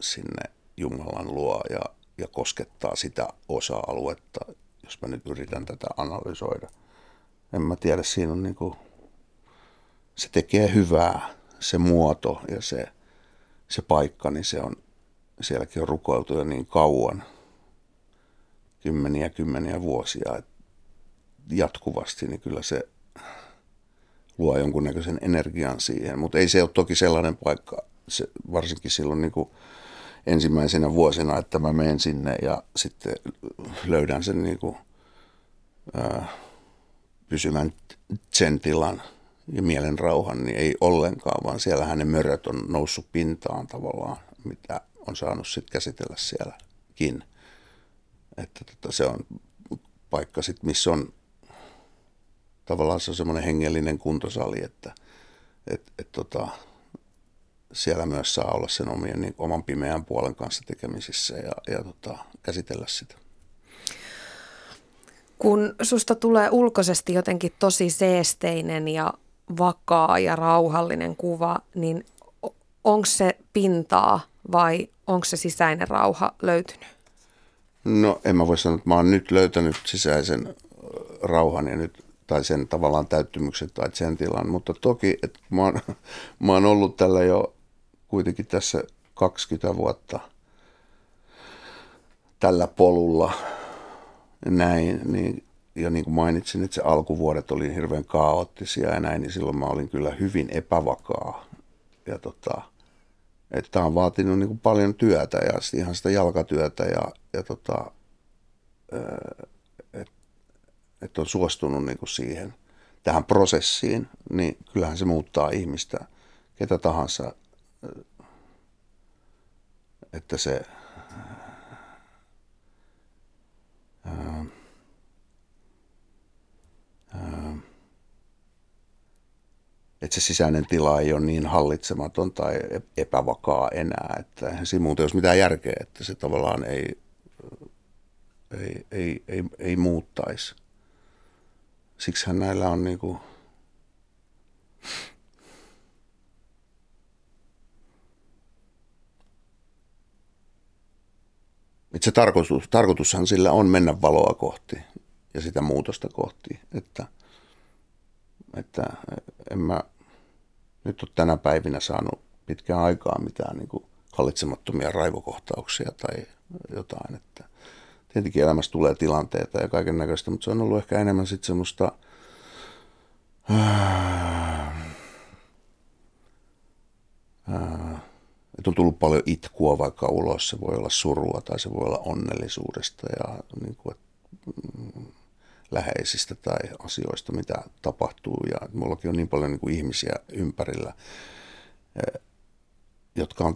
sinne Jumalan luo ja, ja koskettaa sitä osa-aluetta, jos mä nyt yritän tätä analysoida. En mä tiedä, siinä on niinku, se tekee hyvää, se muoto ja se, se paikka, niin se on, sielläkin on rukoiltu jo niin kauan, kymmeniä kymmeniä vuosia, että jatkuvasti, niin kyllä se luo jonkunnäköisen energian siihen. Mutta ei se ole toki sellainen paikka, se, varsinkin silloin niin kuin ensimmäisenä vuosina, että mä menen sinne ja sitten löydän sen niin kuin, ää, pysyvän sen tilan ja mielen rauhan, niin ei ollenkaan, vaan siellähän ne möröt on noussut pintaan tavallaan, mitä on saanut sitten käsitellä sielläkin. Että tota, se on paikka sitten, missä on tavallaan se on semmoinen hengellinen kuntosali, että et, et, tota, siellä myös saa olla sen omien, niin, oman pimeän puolen kanssa tekemisissä ja, ja tota, käsitellä sitä. Kun susta tulee ulkoisesti jotenkin tosi seesteinen ja vakaa ja rauhallinen kuva, niin onko se pintaa vai onko se sisäinen rauha löytynyt? No en mä voi sanoa, että mä oon nyt löytänyt sisäisen rauhan ja nyt, tai sen tavallaan täyttymyksen tai sen tilan, mutta toki, että mä oon, mä oon ollut tällä jo kuitenkin tässä 20 vuotta tällä polulla näin, niin, ja niin kuin mainitsin, että se alkuvuodet oli hirveän kaoottisia ja näin, niin silloin mä olin kyllä hyvin epävakaa. Ja tota, että tämä on vaatinut niin kuin paljon työtä ja ihan sitä jalkatyötä ja, ja tota, että et on suostunut niin kuin siihen tähän prosessiin, niin kyllähän se muuttaa ihmistä, ketä tahansa, että se ää, ää, että se sisäinen tila ei ole niin hallitsematon tai epävakaa enää, että eihän siinä muuten olisi mitään järkeä, että se tavallaan ei, ei, ei, ei, ei muuttaisi. Siksihän näillä on niin kuin, se tarkoitus, tarkoitushan sillä on mennä valoa kohti ja sitä muutosta kohti, että, että en mä nyt ole tänä päivinä saanut pitkään aikaa mitään niin kuin hallitsemattomia raivokohtauksia tai jotain. Että tietenkin elämässä tulee tilanteita ja kaiken näköistä, mutta se on ollut ehkä enemmän sitten semmoista että on tullut paljon itkua vaikka ulos, se voi olla surua tai se voi olla onnellisuudesta ja niin kuin, mm, läheisistä tai asioista, mitä tapahtuu. Ja mullakin on niin paljon niin kuin ihmisiä ympärillä, eh, jotka on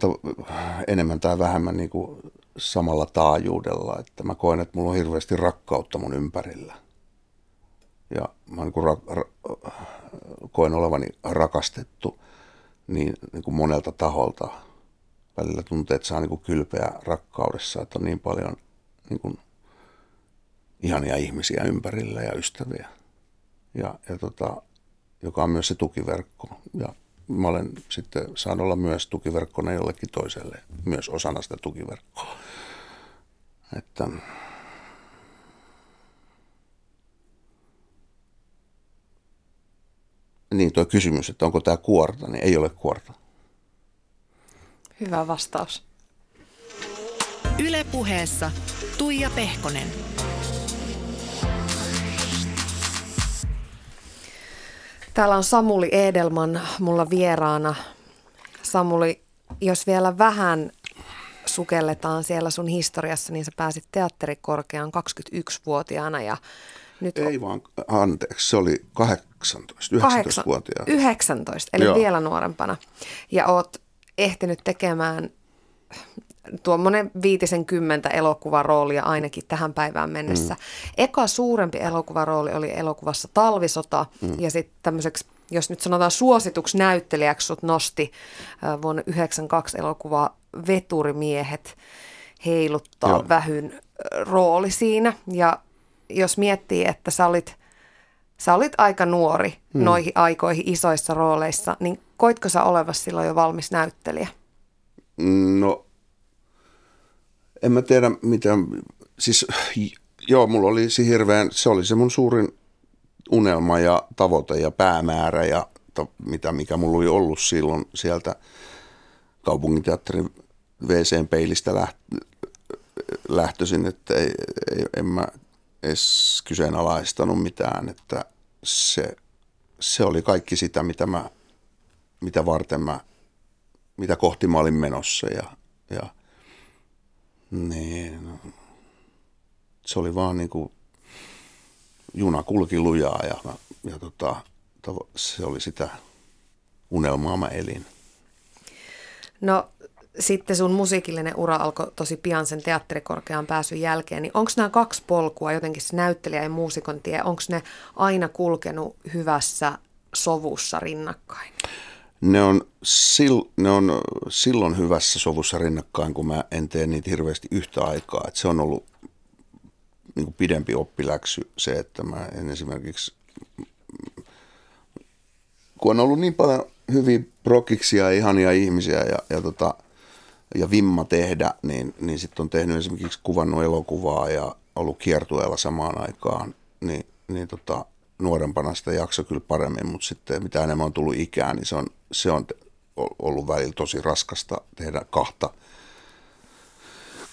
enemmän tai vähemmän niin kuin samalla taajuudella. Että mä koen, että mulla on hirveästi rakkautta mun ympärillä. Ja mä niin kuin ra- ra- koen olevani rakastettu niin, niin kuin monelta taholta. Välillä tuntee, että saa niin kuin kylpeä rakkaudessa, että on niin paljon niin kuin ihania ihmisiä ympärillä ja ystäviä. Ja, ja tota, joka on myös se tukiverkko. Ja mä olen sitten saanut olla myös tukiverkkona jollekin toiselle, myös osana sitä tukiverkkoa. Että, niin tuo kysymys, että onko tämä kuorta, niin ei ole kuorta. Hyvä vastaus. Ylepuheessa Tuija Pehkonen. Täällä on Samuli Edelman mulla vieraana. Samuli, jos vielä vähän sukelletaan siellä sun historiassa, niin sä pääsit teatterikorkeaan 21-vuotiaana ja nyt Ei vaan, anteeksi, se oli 18, 19-vuotiaana. 19, eli Joo. vielä nuorempana. Ja oot ehtinyt tekemään tuommoinen viitisen kymmentä elokuvaroolia ainakin tähän päivään mennessä. Mm. Eka suurempi elokuvarooli oli elokuvassa Talvisota mm. ja sitten tämmöiseksi, jos nyt sanotaan suosituksi näyttelijäksi, sut nosti äh, vuonna 92 elokuva Veturimiehet heiluttaa Joo. vähyn äh, rooli siinä. Ja jos miettii, että sä olit, sä olit aika nuori mm. noihin aikoihin isoissa rooleissa, niin koitko sä olevasi silloin jo valmis näyttelijä? No en mä tiedä mitä, siis joo, mulla oli se hirveän, se oli se mun suurin unelma ja tavoite ja päämäärä ja to, mitä, mikä mulla oli ollut silloin sieltä kaupunginteatterin WC-peilistä läht, lähtöisin, että ei, ei, en mä edes kyseenalaistanut mitään, että se, se oli kaikki sitä, mitä, mä, mitä varten mä, mitä kohti mä olin menossa ja, ja – niin, no, se oli vaan niin kuin juna kulki lujaa ja, ja tota, se oli sitä unelmaa mä elin. No sitten sun musiikillinen ura alkoi tosi pian sen teatterikorkean pääsyn jälkeen, niin onko nämä kaksi polkua, jotenkin se näyttelijä ja muusikon tie, onko ne aina kulkenut hyvässä sovussa rinnakkain? Ne on, sil, ne on silloin hyvässä sovussa rinnakkain, kun mä en tee niitä hirveästi yhtä aikaa. Et se on ollut niin kuin pidempi oppiläksy se, että mä en esimerkiksi, kun on ollut niin paljon hyviä prokiksia ja ihania ihmisiä ja, ja, tota, ja vimma tehdä, niin, niin sitten on tehnyt esimerkiksi kuvannut elokuvaa ja ollut kiertueella samaan aikaan, niin, niin tota, nuorempana sitä jakso kyllä paremmin, mutta sitten mitä enemmän on tullut ikään, niin se on, se on ollut välillä tosi raskasta tehdä kahta,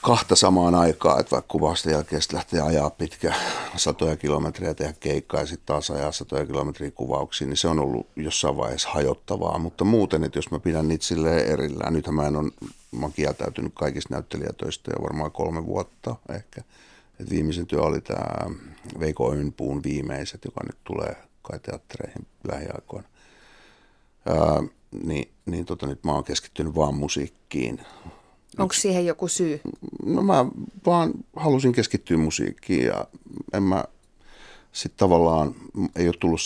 kahta samaan aikaan, että vaikka kuvausten jälkeen lähtee ajaa pitkä satoja kilometriä tehdä keikkaa ja sitten taas ajaa satoja kilometriä kuvauksiin, niin se on ollut jossain vaiheessa hajottavaa, mutta muuten, että jos mä pidän niitä silleen erillään, nythän mä en ole, mä oon kieltäytynyt kaikista näyttelijätöistä jo varmaan kolme vuotta ehkä, et viimeisen työ oli tämä Veiko Önpuun viimeiset, joka nyt tulee kai teattereihin lähiaikoina. Ää, niin, niin tota, nyt mä oon keskittynyt vaan musiikkiin. Onko siihen joku syy? No mä vaan halusin keskittyä musiikkiin ja en mä sitten tavallaan ei ole tullut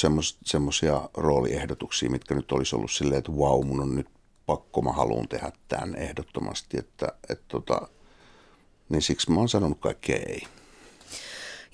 semmoisia rooliehdotuksia, mitkä nyt olisi ollut silleen, että vau, mun on nyt pakko, mä haluan tehdä tämän ehdottomasti, että, että tota, niin siksi mä oon sanonut kaikkea ei.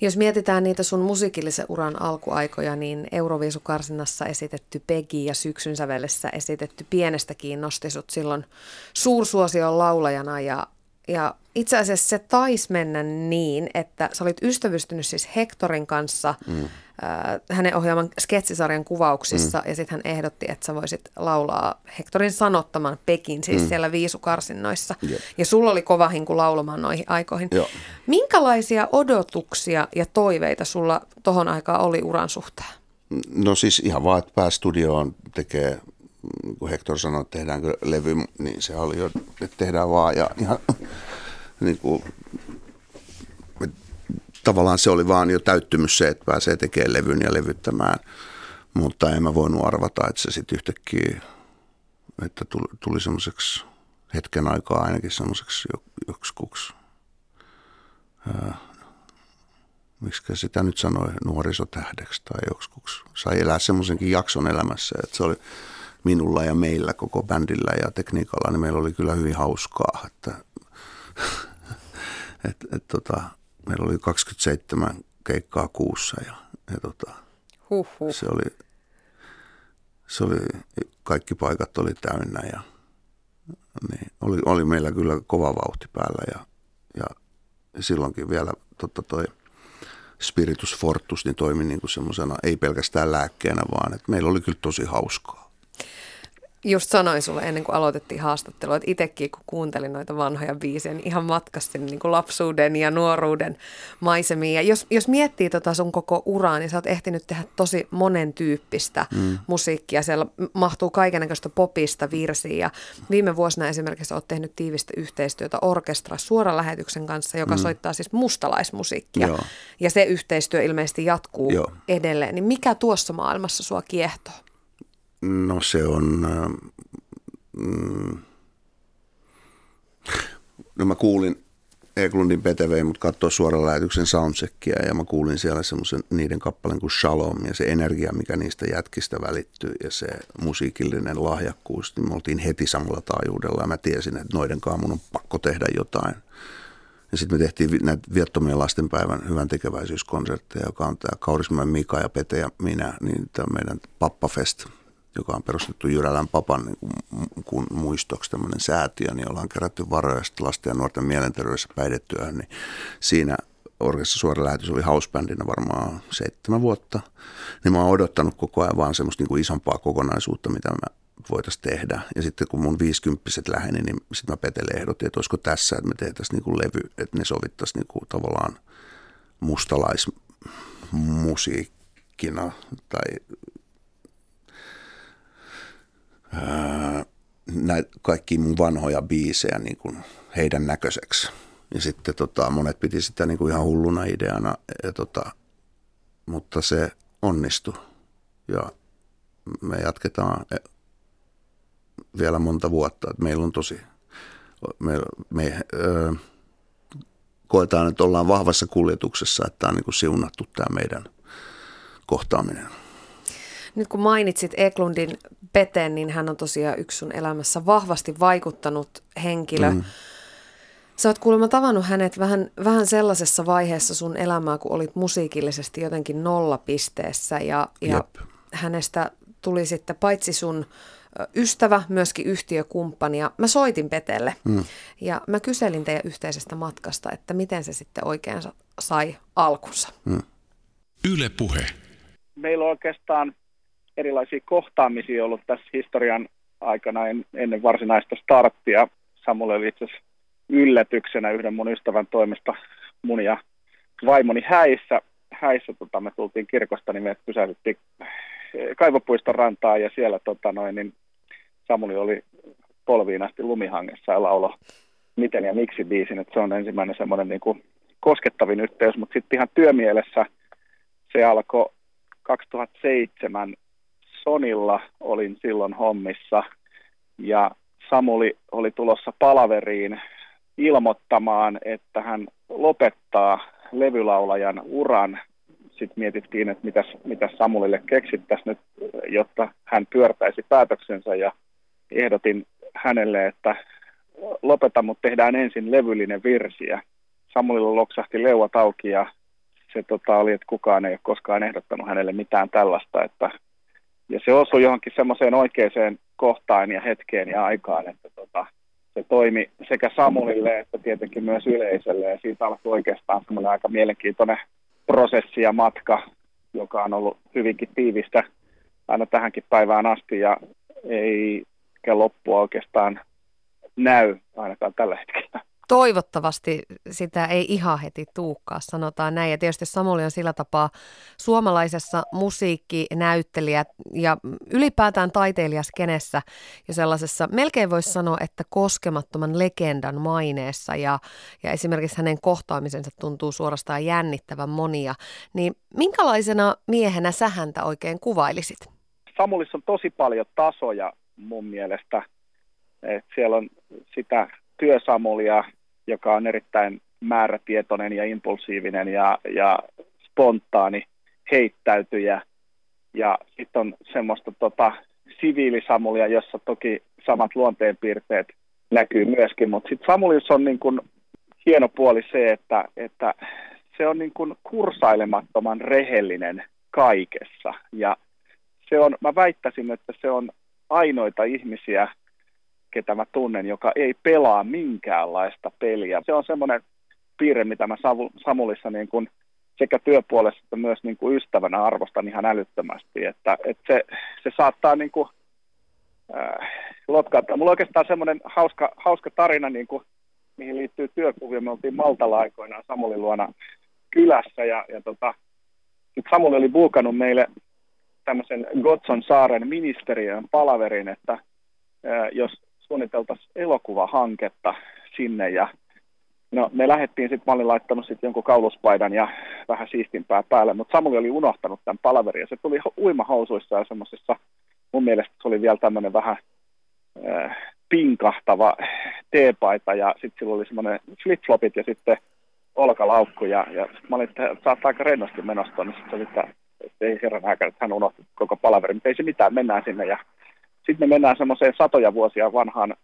Jos mietitään niitä sun musiikillisen uran alkuaikoja, niin Euroviisukarsinnassa esitetty Peggy ja syksyn sävellessä esitetty Pienestäkin nosti sut silloin suursuosion laulajana ja, ja itse asiassa se taisi mennä niin, että sä olit ystävystynyt siis Hectorin kanssa mm. Äh, hänen ohjaaman sketsisarjan kuvauksissa mm. ja sitten hän ehdotti, että sä voisit laulaa Hectorin sanottaman Pekin siis mm. siellä viisukarsinnoissa. Yep. Ja sulla oli kova hinku laulamaan noihin aikoihin. Joo. Minkälaisia odotuksia ja toiveita sulla tohon aikaan oli uran suhteen? No siis ihan vaan, että päästudioon tekee kun Hector sanoi, että tehdäänkö levy, niin se oli jo, että tehdään vaan. Ja ihan niin kuin, tavallaan se oli vaan jo täyttymys se, että pääsee tekemään levyn ja levyttämään. Mutta en mä voinut arvata, että se sitten yhtäkkiä, että tuli, tuli semmoiseksi hetken aikaa ainakin semmoiseksi joksikuksi, miksi sitä nyt sanoi, nuorisotähdeksi tai joksikuksi. Sai elää semmoisenkin jakson elämässä, että se oli minulla ja meillä koko bändillä ja tekniikalla, niin meillä oli kyllä hyvin hauskaa, että et, et, tota, meillä oli 27 keikkaa kuussa ja, ja tota, Huhhuh. se oli, se oli, kaikki paikat oli täynnä ja niin, oli, oli meillä kyllä kova vauhti päällä ja, ja silloinkin vielä totta toi Spiritus Fortus niin toimi niin kuin semmoisena, ei pelkästään lääkkeenä, vaan että meillä oli kyllä tosi hauskaa just sanoin sulle ennen kuin aloitettiin haastattelua, että itsekin kun kuuntelin noita vanhoja biisejä, niin ihan matkastin niin kuin lapsuuden ja nuoruuden maisemiin. Ja jos, jos miettii tota sun koko uraa, niin sä oot ehtinyt tehdä tosi monen tyyppistä mm. musiikkia. Siellä mahtuu kaikenlaista popista virsiä. Ja viime vuosina esimerkiksi oot tehnyt tiivistä yhteistyötä orkestra suoran lähetyksen kanssa, joka mm. soittaa siis mustalaismusiikkia. Joo. Ja se yhteistyö ilmeisesti jatkuu Joo. edelleen. Niin mikä tuossa maailmassa sua kiehtoo? No se on... Mm, no mä kuulin Eklundin PTV, mutta katsoa suoraan lähetyksen soundcheckia ja mä kuulin siellä semmoisen niiden kappaleen kuin Shalom ja se energia, mikä niistä jätkistä välittyy ja se musiikillinen lahjakkuus, niin me oltiin heti samalla taajuudella ja mä tiesin, että noiden kanssa mun on pakko tehdä jotain. Ja sitten me tehtiin näitä viettomien lastenpäivän hyvän tekeväisyyskonsertteja, joka on tämä Kaurismäen Mika ja Pete ja minä, niin tämä meidän Pappafest – joka on perustettu Jyrälän papan niin kuin, kuin muistoksi tämmöinen säätiö, niin ollaan kerätty varoja lasten ja nuorten mielenterveydessä päihdetyöhön, niin siinä orkessa suora lähetys oli hausbändinä varmaan seitsemän vuotta, niin mä oon odottanut koko ajan vaan semmoista niin kuin isompaa kokonaisuutta, mitä mä voitaisiin tehdä. Ja sitten kun mun viisikymppiset läheni, niin sitten mä Petelle ehdotin, että olisiko tässä, että me tehtäisiin niin kuin levy, että ne sovittaisiin niin kuin tavallaan mustalaismusiikkina tai näitä kaikki mun vanhoja biisejä niin kuin heidän näköiseksi. Ja sitten tota, monet piti sitä niin kuin ihan hulluna ideana, ja tota, mutta se onnistui. Ja me jatketaan e- vielä monta vuotta. Meillä on tosi, me, me ö, koetaan, että ollaan vahvassa kuljetuksessa, että tämä on niin kuin siunattu tämä meidän kohtaaminen. Nyt kun mainitsit Eklundin Peten, niin hän on tosiaan yksi sun elämässä vahvasti vaikuttanut henkilö. Mm. Sä oot kuulemma tavannut hänet vähän, vähän sellaisessa vaiheessa sun elämää, kun olit musiikillisesti jotenkin nollapisteessä ja, ja hänestä tuli sitten paitsi sun ystävä, myöskin yhtiökumppani ja mä soitin Petelle mm. ja mä kyselin teidän yhteisestä matkasta, että miten se sitten oikein sai alkunsa. Mm. Yle Puhe. Meillä on oikeastaan erilaisia kohtaamisia ollut tässä historian aikana en, ennen varsinaista starttia. Samuel oli itse yllätyksenä yhden mun ystävän toimesta mun ja vaimoni häissä. Häissä tota, me tultiin kirkosta, niin me pysähdyttiin kaivopuiston rantaa ja siellä tota, noin, niin Samuli oli polviin asti lumihangessa ja laulo miten ja miksi biisin. että se on ensimmäinen semmoinen niin kuin koskettavin yhteys, mutta sitten ihan työmielessä se alkoi 2007 Sonilla olin silloin hommissa ja Samuli oli tulossa palaveriin ilmoittamaan, että hän lopettaa levylaulajan uran. Sitten mietittiin, että mitä, mitä Samulille keksittäisiin nyt, jotta hän pyörtäisi päätöksensä ja ehdotin hänelle, että lopeta, mutta tehdään ensin levyllinen virsiä. Samulilla loksahti leuat auki ja se tota, oli, että kukaan ei ole koskaan ehdottanut hänelle mitään tällaista, että ja se osui johonkin semmoiseen oikeaan kohtaan ja hetkeen ja aikaan, että tota, se toimi sekä Samulille että tietenkin myös yleisölle. Ja siitä alkoi oikeastaan semmoinen aika mielenkiintoinen prosessi ja matka, joka on ollut hyvinkin tiivistä aina tähänkin päivään asti ja ei loppua oikeastaan näy ainakaan tällä hetkellä toivottavasti sitä ei ihan heti tuukkaa, sanotaan näin. Ja tietysti Samuli on sillä tapaa suomalaisessa musiikkinäyttelijä ja ylipäätään taiteilijaskenessä ja sellaisessa, melkein voisi sanoa, että koskemattoman legendan maineessa ja, ja esimerkiksi hänen kohtaamisensa tuntuu suorastaan jännittävän monia. Niin minkälaisena miehenä sä häntä oikein kuvailisit? Samulissa on tosi paljon tasoja mun mielestä. Et siellä on sitä työsamulia, joka on erittäin määrätietoinen ja impulsiivinen ja, ja spontaani heittäytyjä. Ja sitten on semmoista tota, siviilisamulia, jossa toki samat luonteenpiirteet näkyy myöskin, mutta sitten Samulissa on niin kun hieno puoli se, että, että se on niin kun kursailemattoman rehellinen kaikessa. Ja se on, mä väittäisin, että se on ainoita ihmisiä, ketä mä tunnen, joka ei pelaa minkäänlaista peliä. Se on semmoinen piirre, mitä mä Samulissa niin kuin sekä työpuolesta että myös niin kuin ystävänä arvostan ihan älyttömästi, että, että se, se saattaa niin kuin, äh, lotkauttaa. Mulla on oikeastaan semmoinen hauska, hauska tarina, niin kuin, mihin liittyy työkuvia. Me oltiin Maltalla aikoinaan Samulin luona kylässä ja, ja tota, Samuli oli buukannut meille tämmöisen Gotson saaren ministeriön palaverin, että äh, jos suunniteltaisiin elokuvahanketta sinne ja No, me lähdettiin sitten, mä olin laittanut sitten jonkun kauluspaidan ja vähän siistimpää päälle, mutta Samuli oli unohtanut tämän palaverin ja se tuli uimahousuissa ja semmoisessa, mun mielestä se oli vielä tämmöinen vähän äh, pinkahtava teepaita ja sitten sillä oli semmoinen flip-flopit ja sitten olkalaukku ja, ja mä olin, että saattaa aika rennosti menosta, niin sitten se oli, että, että ei herran aika, että hän unohti koko palaverin, mutta ei se mitään, mennään sinne ja sitten me mennään semmoiseen satoja vuosia vanhaan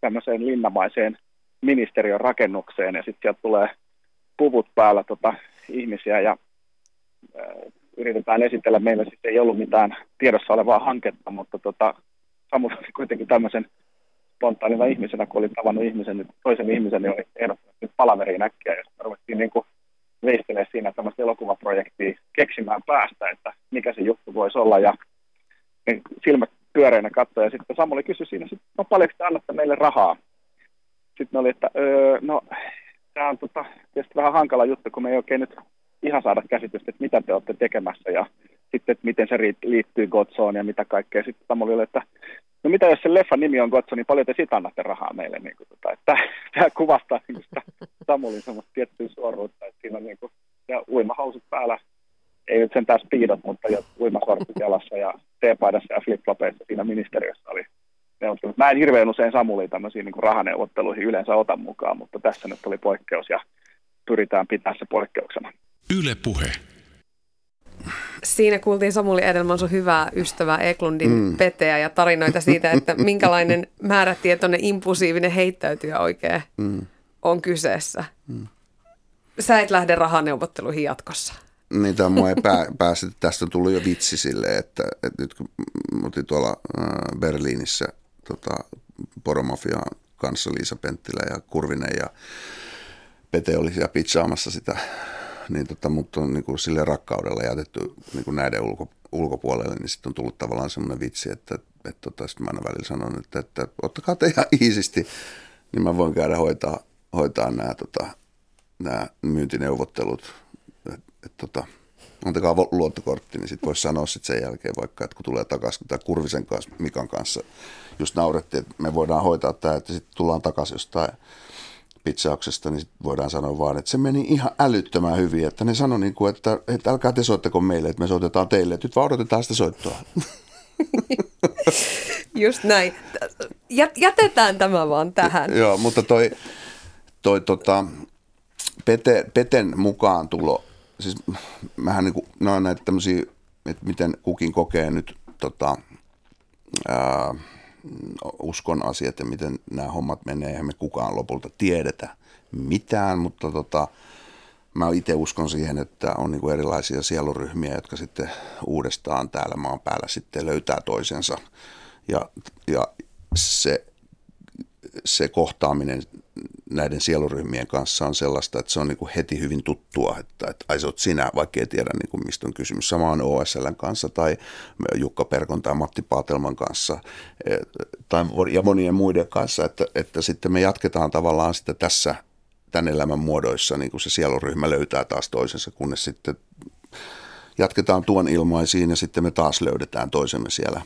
tämmöiseen linnamaiseen ministeriön rakennukseen ja sitten sieltä tulee puvut päällä tota, ihmisiä ja äh, yritetään esitellä. Meillä siis ei ollut mitään tiedossa olevaa hanketta, mutta tota, Samu kuitenkin tämmöisen spontaanilla ihmisenä, kun olin tavannut ihmisen, toisen ihmisen, niin oli ehdottomasti palaveriin äkkiä ja sitten ruvettiin niin veistelee siinä tämmöistä elokuvaprojektia keksimään päästä, että mikä se juttu voisi olla ja niin silmät pyöreänä katsoa. Ja sitten Samuli kysyi siinä, että no paljonko te annatte meille rahaa? Sitten oli, että öö, no tämä on tota, tietysti vähän hankala juttu, kun me ei oikein nyt ihan saada käsitystä, että mitä te olette tekemässä ja sitten, että miten se liittyy Gotsoon ja mitä kaikkea. Sitten Samuli oli, että no mitä jos se leffan nimi on Gotso, niin paljon te sitä annatte rahaa meille. Niin kuin, tota, että, tämä kuvastaa niin sitä Samulin semmoista tiettyä suoruutta, että siinä on niin kuin, ja uimahausut päällä, ei nyt sentään speedot, mutta jo uimasortit jalassa ja T-paidassa ja flip-flopeissa siinä ministeriössä oli neuvottelut. Mä en hirveän usein Samuli tämmöisiin niin rahaneuvotteluihin yleensä otan mukaan, mutta tässä nyt oli poikkeus ja pyritään pitää se poikkeuksena. Yle Puhe. Siinä kuultiin Samuli Edelman sun hyvää ystävää Eklundin mm. peteä ja tarinoita siitä, että minkälainen määrätietoinen impulsiivinen heittäytyjä oikein mm. on kyseessä. Mm. Sä et lähde rahaneuvotteluihin jatkossa. Niin, tämä mua ei pää, pääse. Tästä tuli jo vitsi silleen, että, että nyt kun oltiin tuolla Berliinissä tota, Poromafiaan kanssa Liisa Penttilä ja Kurvinen ja Pete oli siellä pitsaamassa sitä, niin tota, mutta on niin kuin sille rakkaudella jätetty niin kuin näiden ulko, ulkopuolelle, niin sitten on tullut tavallaan semmoinen vitsi, että, että, tota, sitten mä aina välillä sanon, että, että ottakaa te ihan iisisti, niin mä voin käydä hoitaa, hoitaa nämä, tota, myyntineuvottelut, että et, tota, antakaa luottokortti, niin sitten voisi sanoa sit sen jälkeen vaikka, että kun tulee takaisin, tai Kurvisen kanssa, Mikan kanssa just naurettiin, että me voidaan hoitaa tämä, että sitten tullaan takaisin jostain pitsauksesta, niin voidaan sanoa vaan, että se meni ihan älyttömän hyvin, että ne sanoi, niin kuin, että, että älkää te soittako meille, että me soitetaan teille, että nyt vaan odotetaan sitä soittoa. Just näin. Jätetään tämä vaan tähän. Joo, mutta toi, toi tota, Pete, Peten mukaan tulo, siis mähän niin kuin, no näitä tämmöisiä, että miten kukin kokee nyt tota, ää, uskon asiat ja miten nämä hommat menee, eihän me kukaan lopulta tiedetä mitään, mutta tota, mä itse uskon siihen, että on niin kuin erilaisia sieluryhmiä, jotka sitten uudestaan täällä maan päällä sitten löytää toisensa. Ja, ja se, se kohtaaminen näiden sieluryhmien kanssa on sellaista, että se on niin kuin heti hyvin tuttua, että, että ai se oot sinä, vaikka ei tiedä niin kuin mistä on kysymys. Sama on OSLn kanssa tai Jukka Perkon tai Matti Paatelman kanssa tai, ja monien muiden kanssa, että, että sitten me jatketaan tavallaan sitä tässä tämän elämän muodoissa, niin kuin se sieluryhmä löytää taas toisensa, kunnes sitten jatketaan tuon ilmaisiin ja sitten me taas löydetään toisemme siellä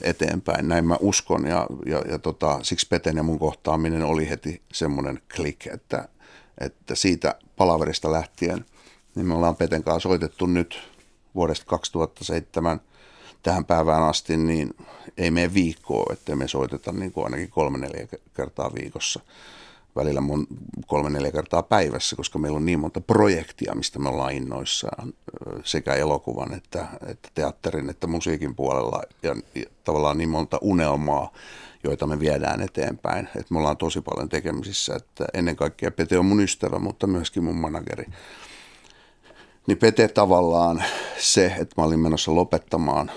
eteenpäin. Näin mä uskon ja, ja, ja tota, siksi Peten ja mun kohtaaminen oli heti semmoinen klik, että, että siitä palaverista lähtien niin me ollaan Peten kanssa soitettu nyt vuodesta 2007 tähän päivään asti, niin ei mene viikkoa, että me soiteta niin kuin ainakin kolme neljä kertaa viikossa välillä mun kolme neljä kertaa päivässä, koska meillä on niin monta projektia, mistä me ollaan innoissaan sekä elokuvan että, että teatterin että musiikin puolella ja, ja tavallaan niin monta unelmaa, joita me viedään eteenpäin. Et me ollaan tosi paljon tekemisissä, että ennen kaikkea Pete on mun ystävä, mutta myöskin mun manageri. Niin Pete tavallaan se, että mä olin menossa lopettamaan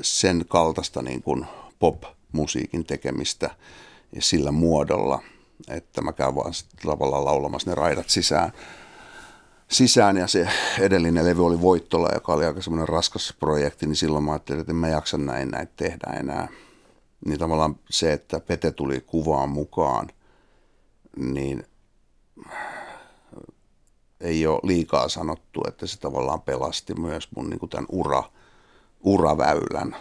sen kaltaista niin kuin pop-musiikin tekemistä ja sillä muodolla – että mä käyn vaan tavallaan laulamassa ne raidat sisään. Sisään ja se edellinen levy oli Voittola, joka oli aika semmoinen raskas projekti, niin silloin mä ajattelin, että en mä jaksa näin näitä tehdä enää. Niin tavallaan se, että Pete tuli kuvaan mukaan, niin ei ole liikaa sanottu, että se tavallaan pelasti myös mun niin kuin tämän ura, uraväylän.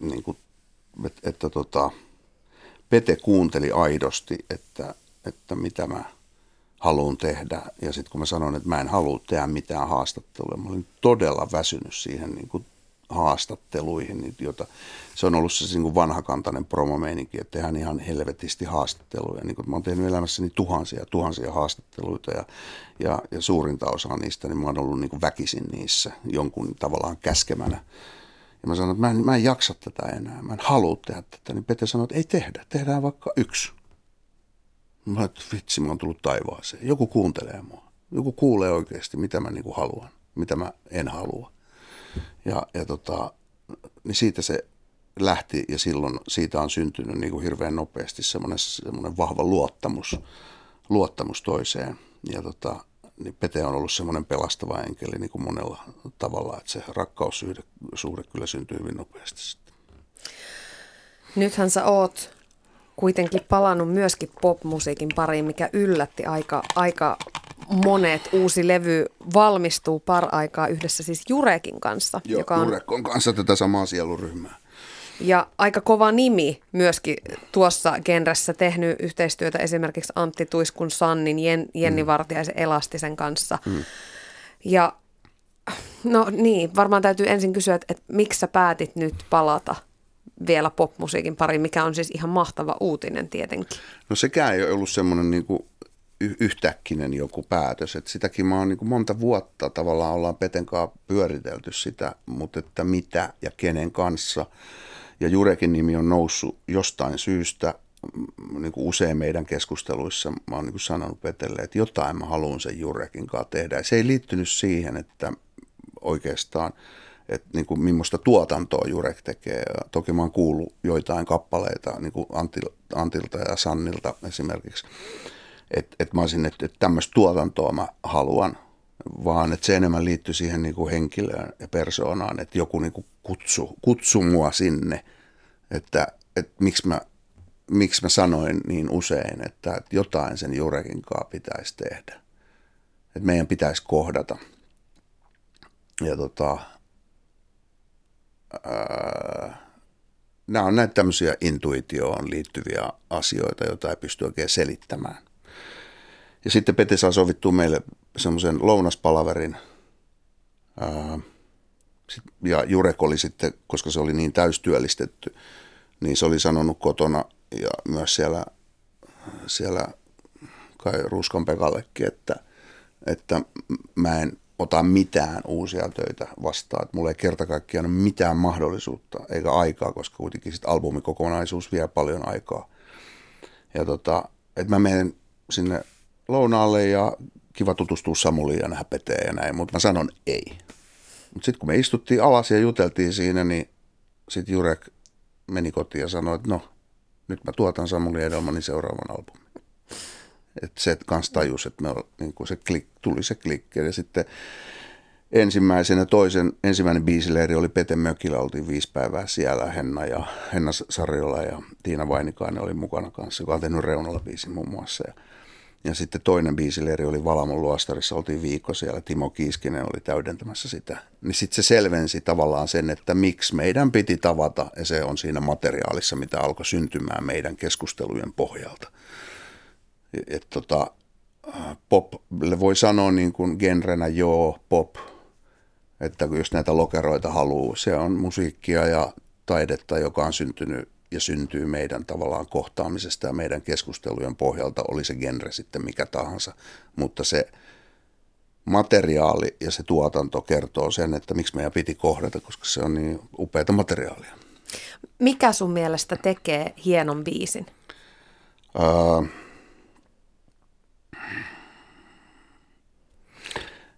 Niin kuin, että, että tota, Pete kuunteli aidosti, että, että mitä mä haluan tehdä. Ja sitten kun mä sanoin, että mä en halua tehdä mitään haastattelua, mä olin todella väsynyt siihen niin kuin haastatteluihin, niin jota, se on ollut se niin kuin vanhakantainen promomeininki, että tehdään ihan helvetisti haastatteluja. Niin kuin, mä oon tehnyt elämässäni tuhansia tuhansia haastatteluita ja, ja, ja suurinta osaa niistä, niin mä oon ollut niin kuin väkisin niissä jonkun tavallaan käskemänä. Ja mä sanoin, että mä en, mä en jaksa tätä enää, mä en halua tehdä tätä. Niin Pete sanoi, että ei tehdä, tehdään vaikka yksi. Mä että vitsi, mä oon tullut taivaaseen. Joku kuuntelee mua. Joku kuulee oikeasti, mitä mä niinku haluan, mitä mä en halua. Ja, ja tota, niin siitä se lähti ja silloin siitä on syntynyt niin kuin hirveän nopeasti semmoinen, semmoinen vahva luottamus, luottamus toiseen. Ja tota, niin Pete on ollut semmoinen pelastava enkeli niin kuin monella tavalla, että se rakkaussuhde kyllä syntyy hyvin nopeasti sitten. Nythän sä oot kuitenkin palannut myöskin popmusiikin pariin, mikä yllätti aika, aika monet. Uusi levy valmistuu par aikaa yhdessä siis Jurekin kanssa. Joo, joka on... Jurek on kanssa tätä samaa sieluryhmää. Ja aika kova nimi myöskin tuossa genressä tehnyt yhteistyötä esimerkiksi Antti Tuiskun Sannin, Jen, Jenni mm. Vartiaisen Elastisen kanssa. Mm. Ja No niin, varmaan täytyy ensin kysyä, että, että miksi sä päätit nyt palata vielä popmusiikin pariin, mikä on siis ihan mahtava uutinen tietenkin. No sekään ei ole ollut semmoinen niin kuin yhtäkkinen joku päätös. että sitäkin mä oon niin monta vuotta tavallaan ollaan Petenkaa pyöritelty sitä, mutta että mitä ja kenen kanssa. Ja Jurekin nimi on noussut jostain syystä niin kuin usein meidän keskusteluissa mä oon niin sanonut Petelle, että jotain mä haluan sen Jurekin kanssa tehdä. Se ei liittynyt siihen, että oikeastaan, että niin kuin millaista tuotantoa Jurek tekee. Ja toki mä oon kuullut joitain kappaleita niin kuin Antil, Antilta ja Sannilta esimerkiksi, että et mä olisin, että, että tämmöistä tuotantoa mä haluan, vaan että se enemmän liittyy siihen niin kuin henkilöön ja persoonaan, että joku niin kuin kutsu, kutsu mua sinne, että, että miksi mä miksi mä sanoin niin usein, että, että jotain sen Jurekin kanssa pitäisi tehdä. Että meidän pitäisi kohdata. Ja tota, ää, nämä on näitä tämmöisiä intuitioon liittyviä asioita, joita ei pysty oikein selittämään. Ja sitten Pete saa sovittua meille semmoisen lounaspalaverin. Ää, ja Jurek oli sitten, koska se oli niin täystyöllistetty, niin se oli sanonut kotona ja myös siellä, siellä kai Ruskan Pekallekin, että, että mä en ota mitään uusia töitä vastaan. Että mulla ei kerta kaikkiaan ole mitään mahdollisuutta eikä aikaa, koska kuitenkin sit albumikokonaisuus vie paljon aikaa. Ja tota, että mä menen sinne lounaalle ja kiva tutustua Samuliin ja nähdä Peteen ja näin, mutta mä sanon ei. Mutta sitten kun me istuttiin alas ja juteltiin siinä, niin sitten Jurek meni kotiin ja sanoi, että no, nyt mä tuotan Samuli Edelmanin seuraavan albumin. Että se kanssa tajus, että me, niin kuin se klik, tuli se klikki. Ja sitten ensimmäisenä toisen, ensimmäinen biisileiri oli Pete Mökillä, oltiin viisi päivää siellä, Henna ja Henna Sarjola ja Tiina Vainikainen oli mukana kanssa, joka on tehnyt Reunalla biisin muun muassa. Ja ja sitten toinen biisileiri oli Valamon luostarissa, oltiin viikko siellä, Timo Kiiskinen oli täydentämässä sitä. Niin sitten se selvensi tavallaan sen, että miksi meidän piti tavata, ja se on siinä materiaalissa, mitä alkoi syntymään meidän keskustelujen pohjalta. Et tota, pop, voi sanoa niin kuin genrenä joo, pop, että jos näitä lokeroita haluaa, se on musiikkia ja taidetta, joka on syntynyt ja syntyy meidän tavallaan kohtaamisesta ja meidän keskustelujen pohjalta, oli se genre sitten mikä tahansa. Mutta se materiaali ja se tuotanto kertoo sen, että miksi meidän piti kohdata, koska se on niin upeata materiaalia. Mikä sun mielestä tekee hienon biisin? Uh,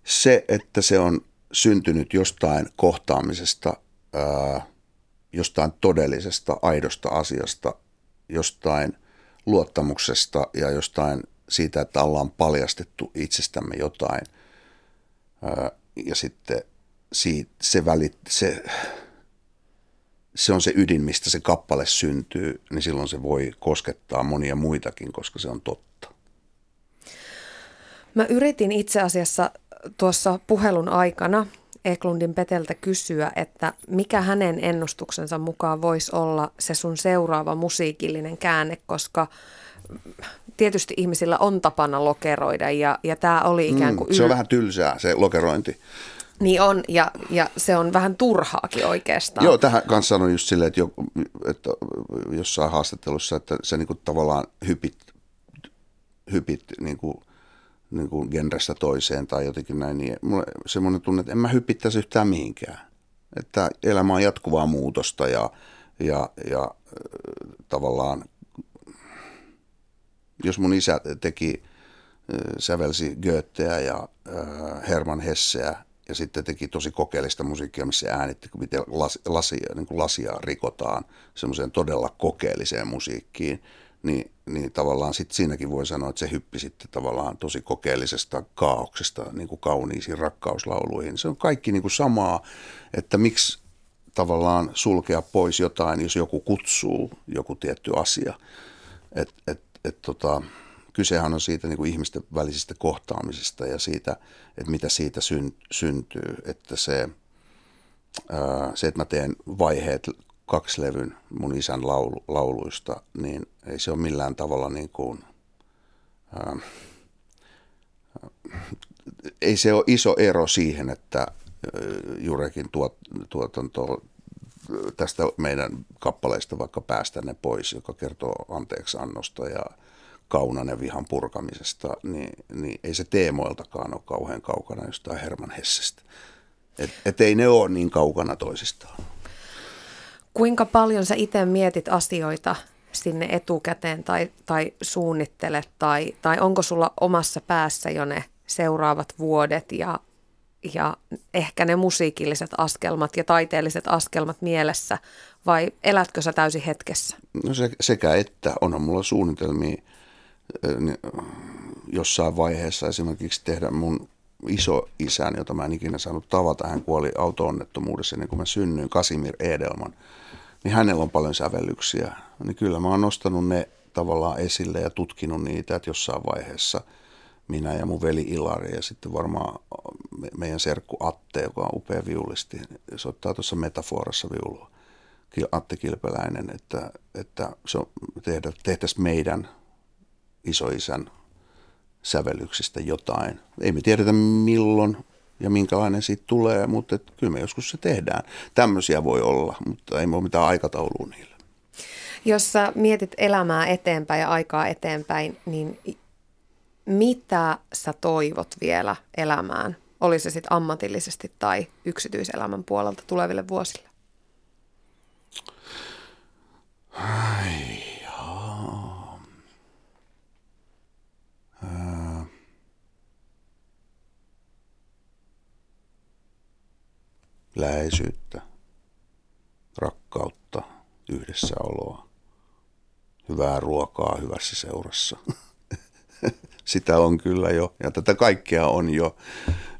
se, että se on syntynyt jostain kohtaamisesta, uh, jostain todellisesta, aidosta asiasta, jostain luottamuksesta ja jostain siitä, että ollaan paljastettu itsestämme jotain. Ja sitten siitä, se, välit, se, se on se ydin, mistä se kappale syntyy, niin silloin se voi koskettaa monia muitakin, koska se on totta. Mä yritin itse asiassa tuossa puhelun aikana Eklundin Peteltä kysyä, että mikä hänen ennustuksensa mukaan voisi olla se sun seuraava musiikillinen käänne, koska tietysti ihmisillä on tapana lokeroida ja, ja tämä oli ikään mm, kuin... Mm, se on vähän tylsää se lokerointi. Niin on, ja, ja se on vähän turhaakin oikeastaan. Joo, tähän kanssa sanon just silleen, että, jo, että jossain haastattelussa, että se niin kuin tavallaan hypit, hypit niin kuin niin kuin genrestä toiseen tai jotenkin näin, niin mulla semmoinen tunne, että en mä hypittäisi yhtään mihinkään. Että elämä on jatkuvaa muutosta ja, ja, ja tavallaan, jos mun isä teki, sävelsi Goetheä ja Herman Hesseä ja sitten teki tosi kokeellista musiikkia, missä äänitti, miten lasia, niin kuin lasia rikotaan semmoiseen todella kokeelliseen musiikkiin, niin, niin tavallaan sit siinäkin voi sanoa, että se hyppi sitten tavallaan tosi kokeellisesta kaauksesta niin kuin kauniisiin rakkauslauluihin. Se on kaikki niin kuin samaa, että miksi tavallaan sulkea pois jotain, jos joku kutsuu joku tietty asia. Et, et, et tota, kysehän on siitä niin kuin ihmisten välisistä kohtaamisista ja siitä, että mitä siitä syn, syntyy. Että se, se, että mä teen vaiheet kaksi levyn mun isän laulu, lauluista, niin ei se ole millään tavalla niin kuin, ää, ei se ole iso ero siihen, että, Jurekin tuot, tuotanto tästä meidän kappaleista vaikka Päästä ne pois, joka kertoo anteeksiannosta ja kaunan ja vihan purkamisesta, niin, niin ei se teemoiltakaan ole kauhean kaukana jostain Herman Hessestä. Et, et ei ne ole niin kaukana toisistaan. Kuinka paljon sä itse mietit asioita sinne etukäteen tai, tai suunnittelet tai, tai onko sulla omassa päässä jo ne seuraavat vuodet ja, ja ehkä ne musiikilliset askelmat ja taiteelliset askelmat mielessä vai elätkö sä täysin hetkessä? No se, sekä että onhan mulla suunnitelmia jossain vaiheessa esimerkiksi tehdä mun iso isän, jota mä en ikinä saanut tavata. Hän kuoli auto-onnettomuudessa ennen kuin mä synnyin, Kasimir Edelman. Niin hänellä on paljon sävellyksiä. Niin kyllä mä oon nostanut ne tavallaan esille ja tutkinut niitä, että jossain vaiheessa minä ja mun veli Ilari ja sitten varmaan meidän serkku Atte, joka on upea viulisti, soittaa tuossa metaforassa viulua. Atte Kilpeläinen, että, että se on, tehdä, tehtäisiin meidän isoisän sävellyksistä jotain. Ei me tiedetä milloin ja minkälainen siitä tulee, mutta et, kyllä me joskus se tehdään. Tämmöisiä voi olla, mutta ei ole mitään aikataulua niille. Jos sä mietit elämää eteenpäin ja aikaa eteenpäin, niin mitä sä toivot vielä elämään? Oli se sitten ammatillisesti tai yksityiselämän puolelta tuleville vuosille? Ai, läheisyyttä, rakkautta, yhdessäoloa, hyvää ruokaa hyvässä seurassa. Sitä on kyllä jo, ja tätä kaikkea on jo,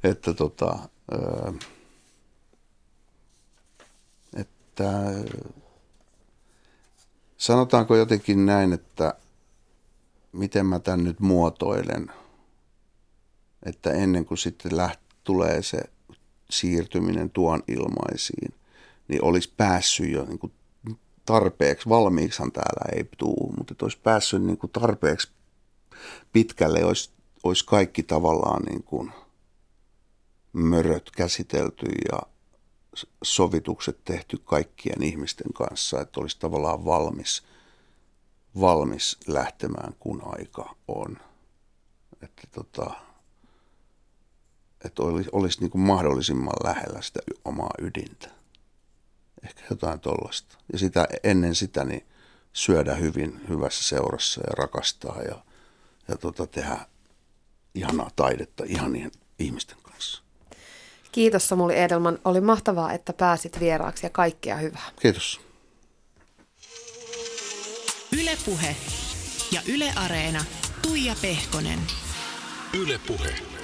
että tota, että sanotaanko jotenkin näin, että miten mä tämän nyt muotoilen, että ennen kuin sitten läht, tulee se siirtyminen tuon ilmaisiin, niin olisi päässyt jo niin kuin tarpeeksi, valmiiksihan täällä ei tuu, mutta olisi päässyt niin kuin tarpeeksi pitkälle, olisi, olisi kaikki tavallaan niin kuin möröt käsitelty ja sovitukset tehty kaikkien ihmisten kanssa, että olisi tavallaan valmis, valmis lähtemään, kun aika on. Että tota, että olisi, olisi niin kuin mahdollisimman lähellä sitä omaa ydintä. Ehkä jotain tollasta. Ja sitä, ennen sitä niin syödä hyvin hyvässä seurassa ja rakastaa ja, ja tota, tehdä ihanaa taidetta ihanien ihmisten kanssa. Kiitos Samuli Edelman. Oli mahtavaa, että pääsit vieraaksi ja kaikkea hyvää. Kiitos. Ylepuhe ja Yle Areena. Tuija Pehkonen. Ylepuhe.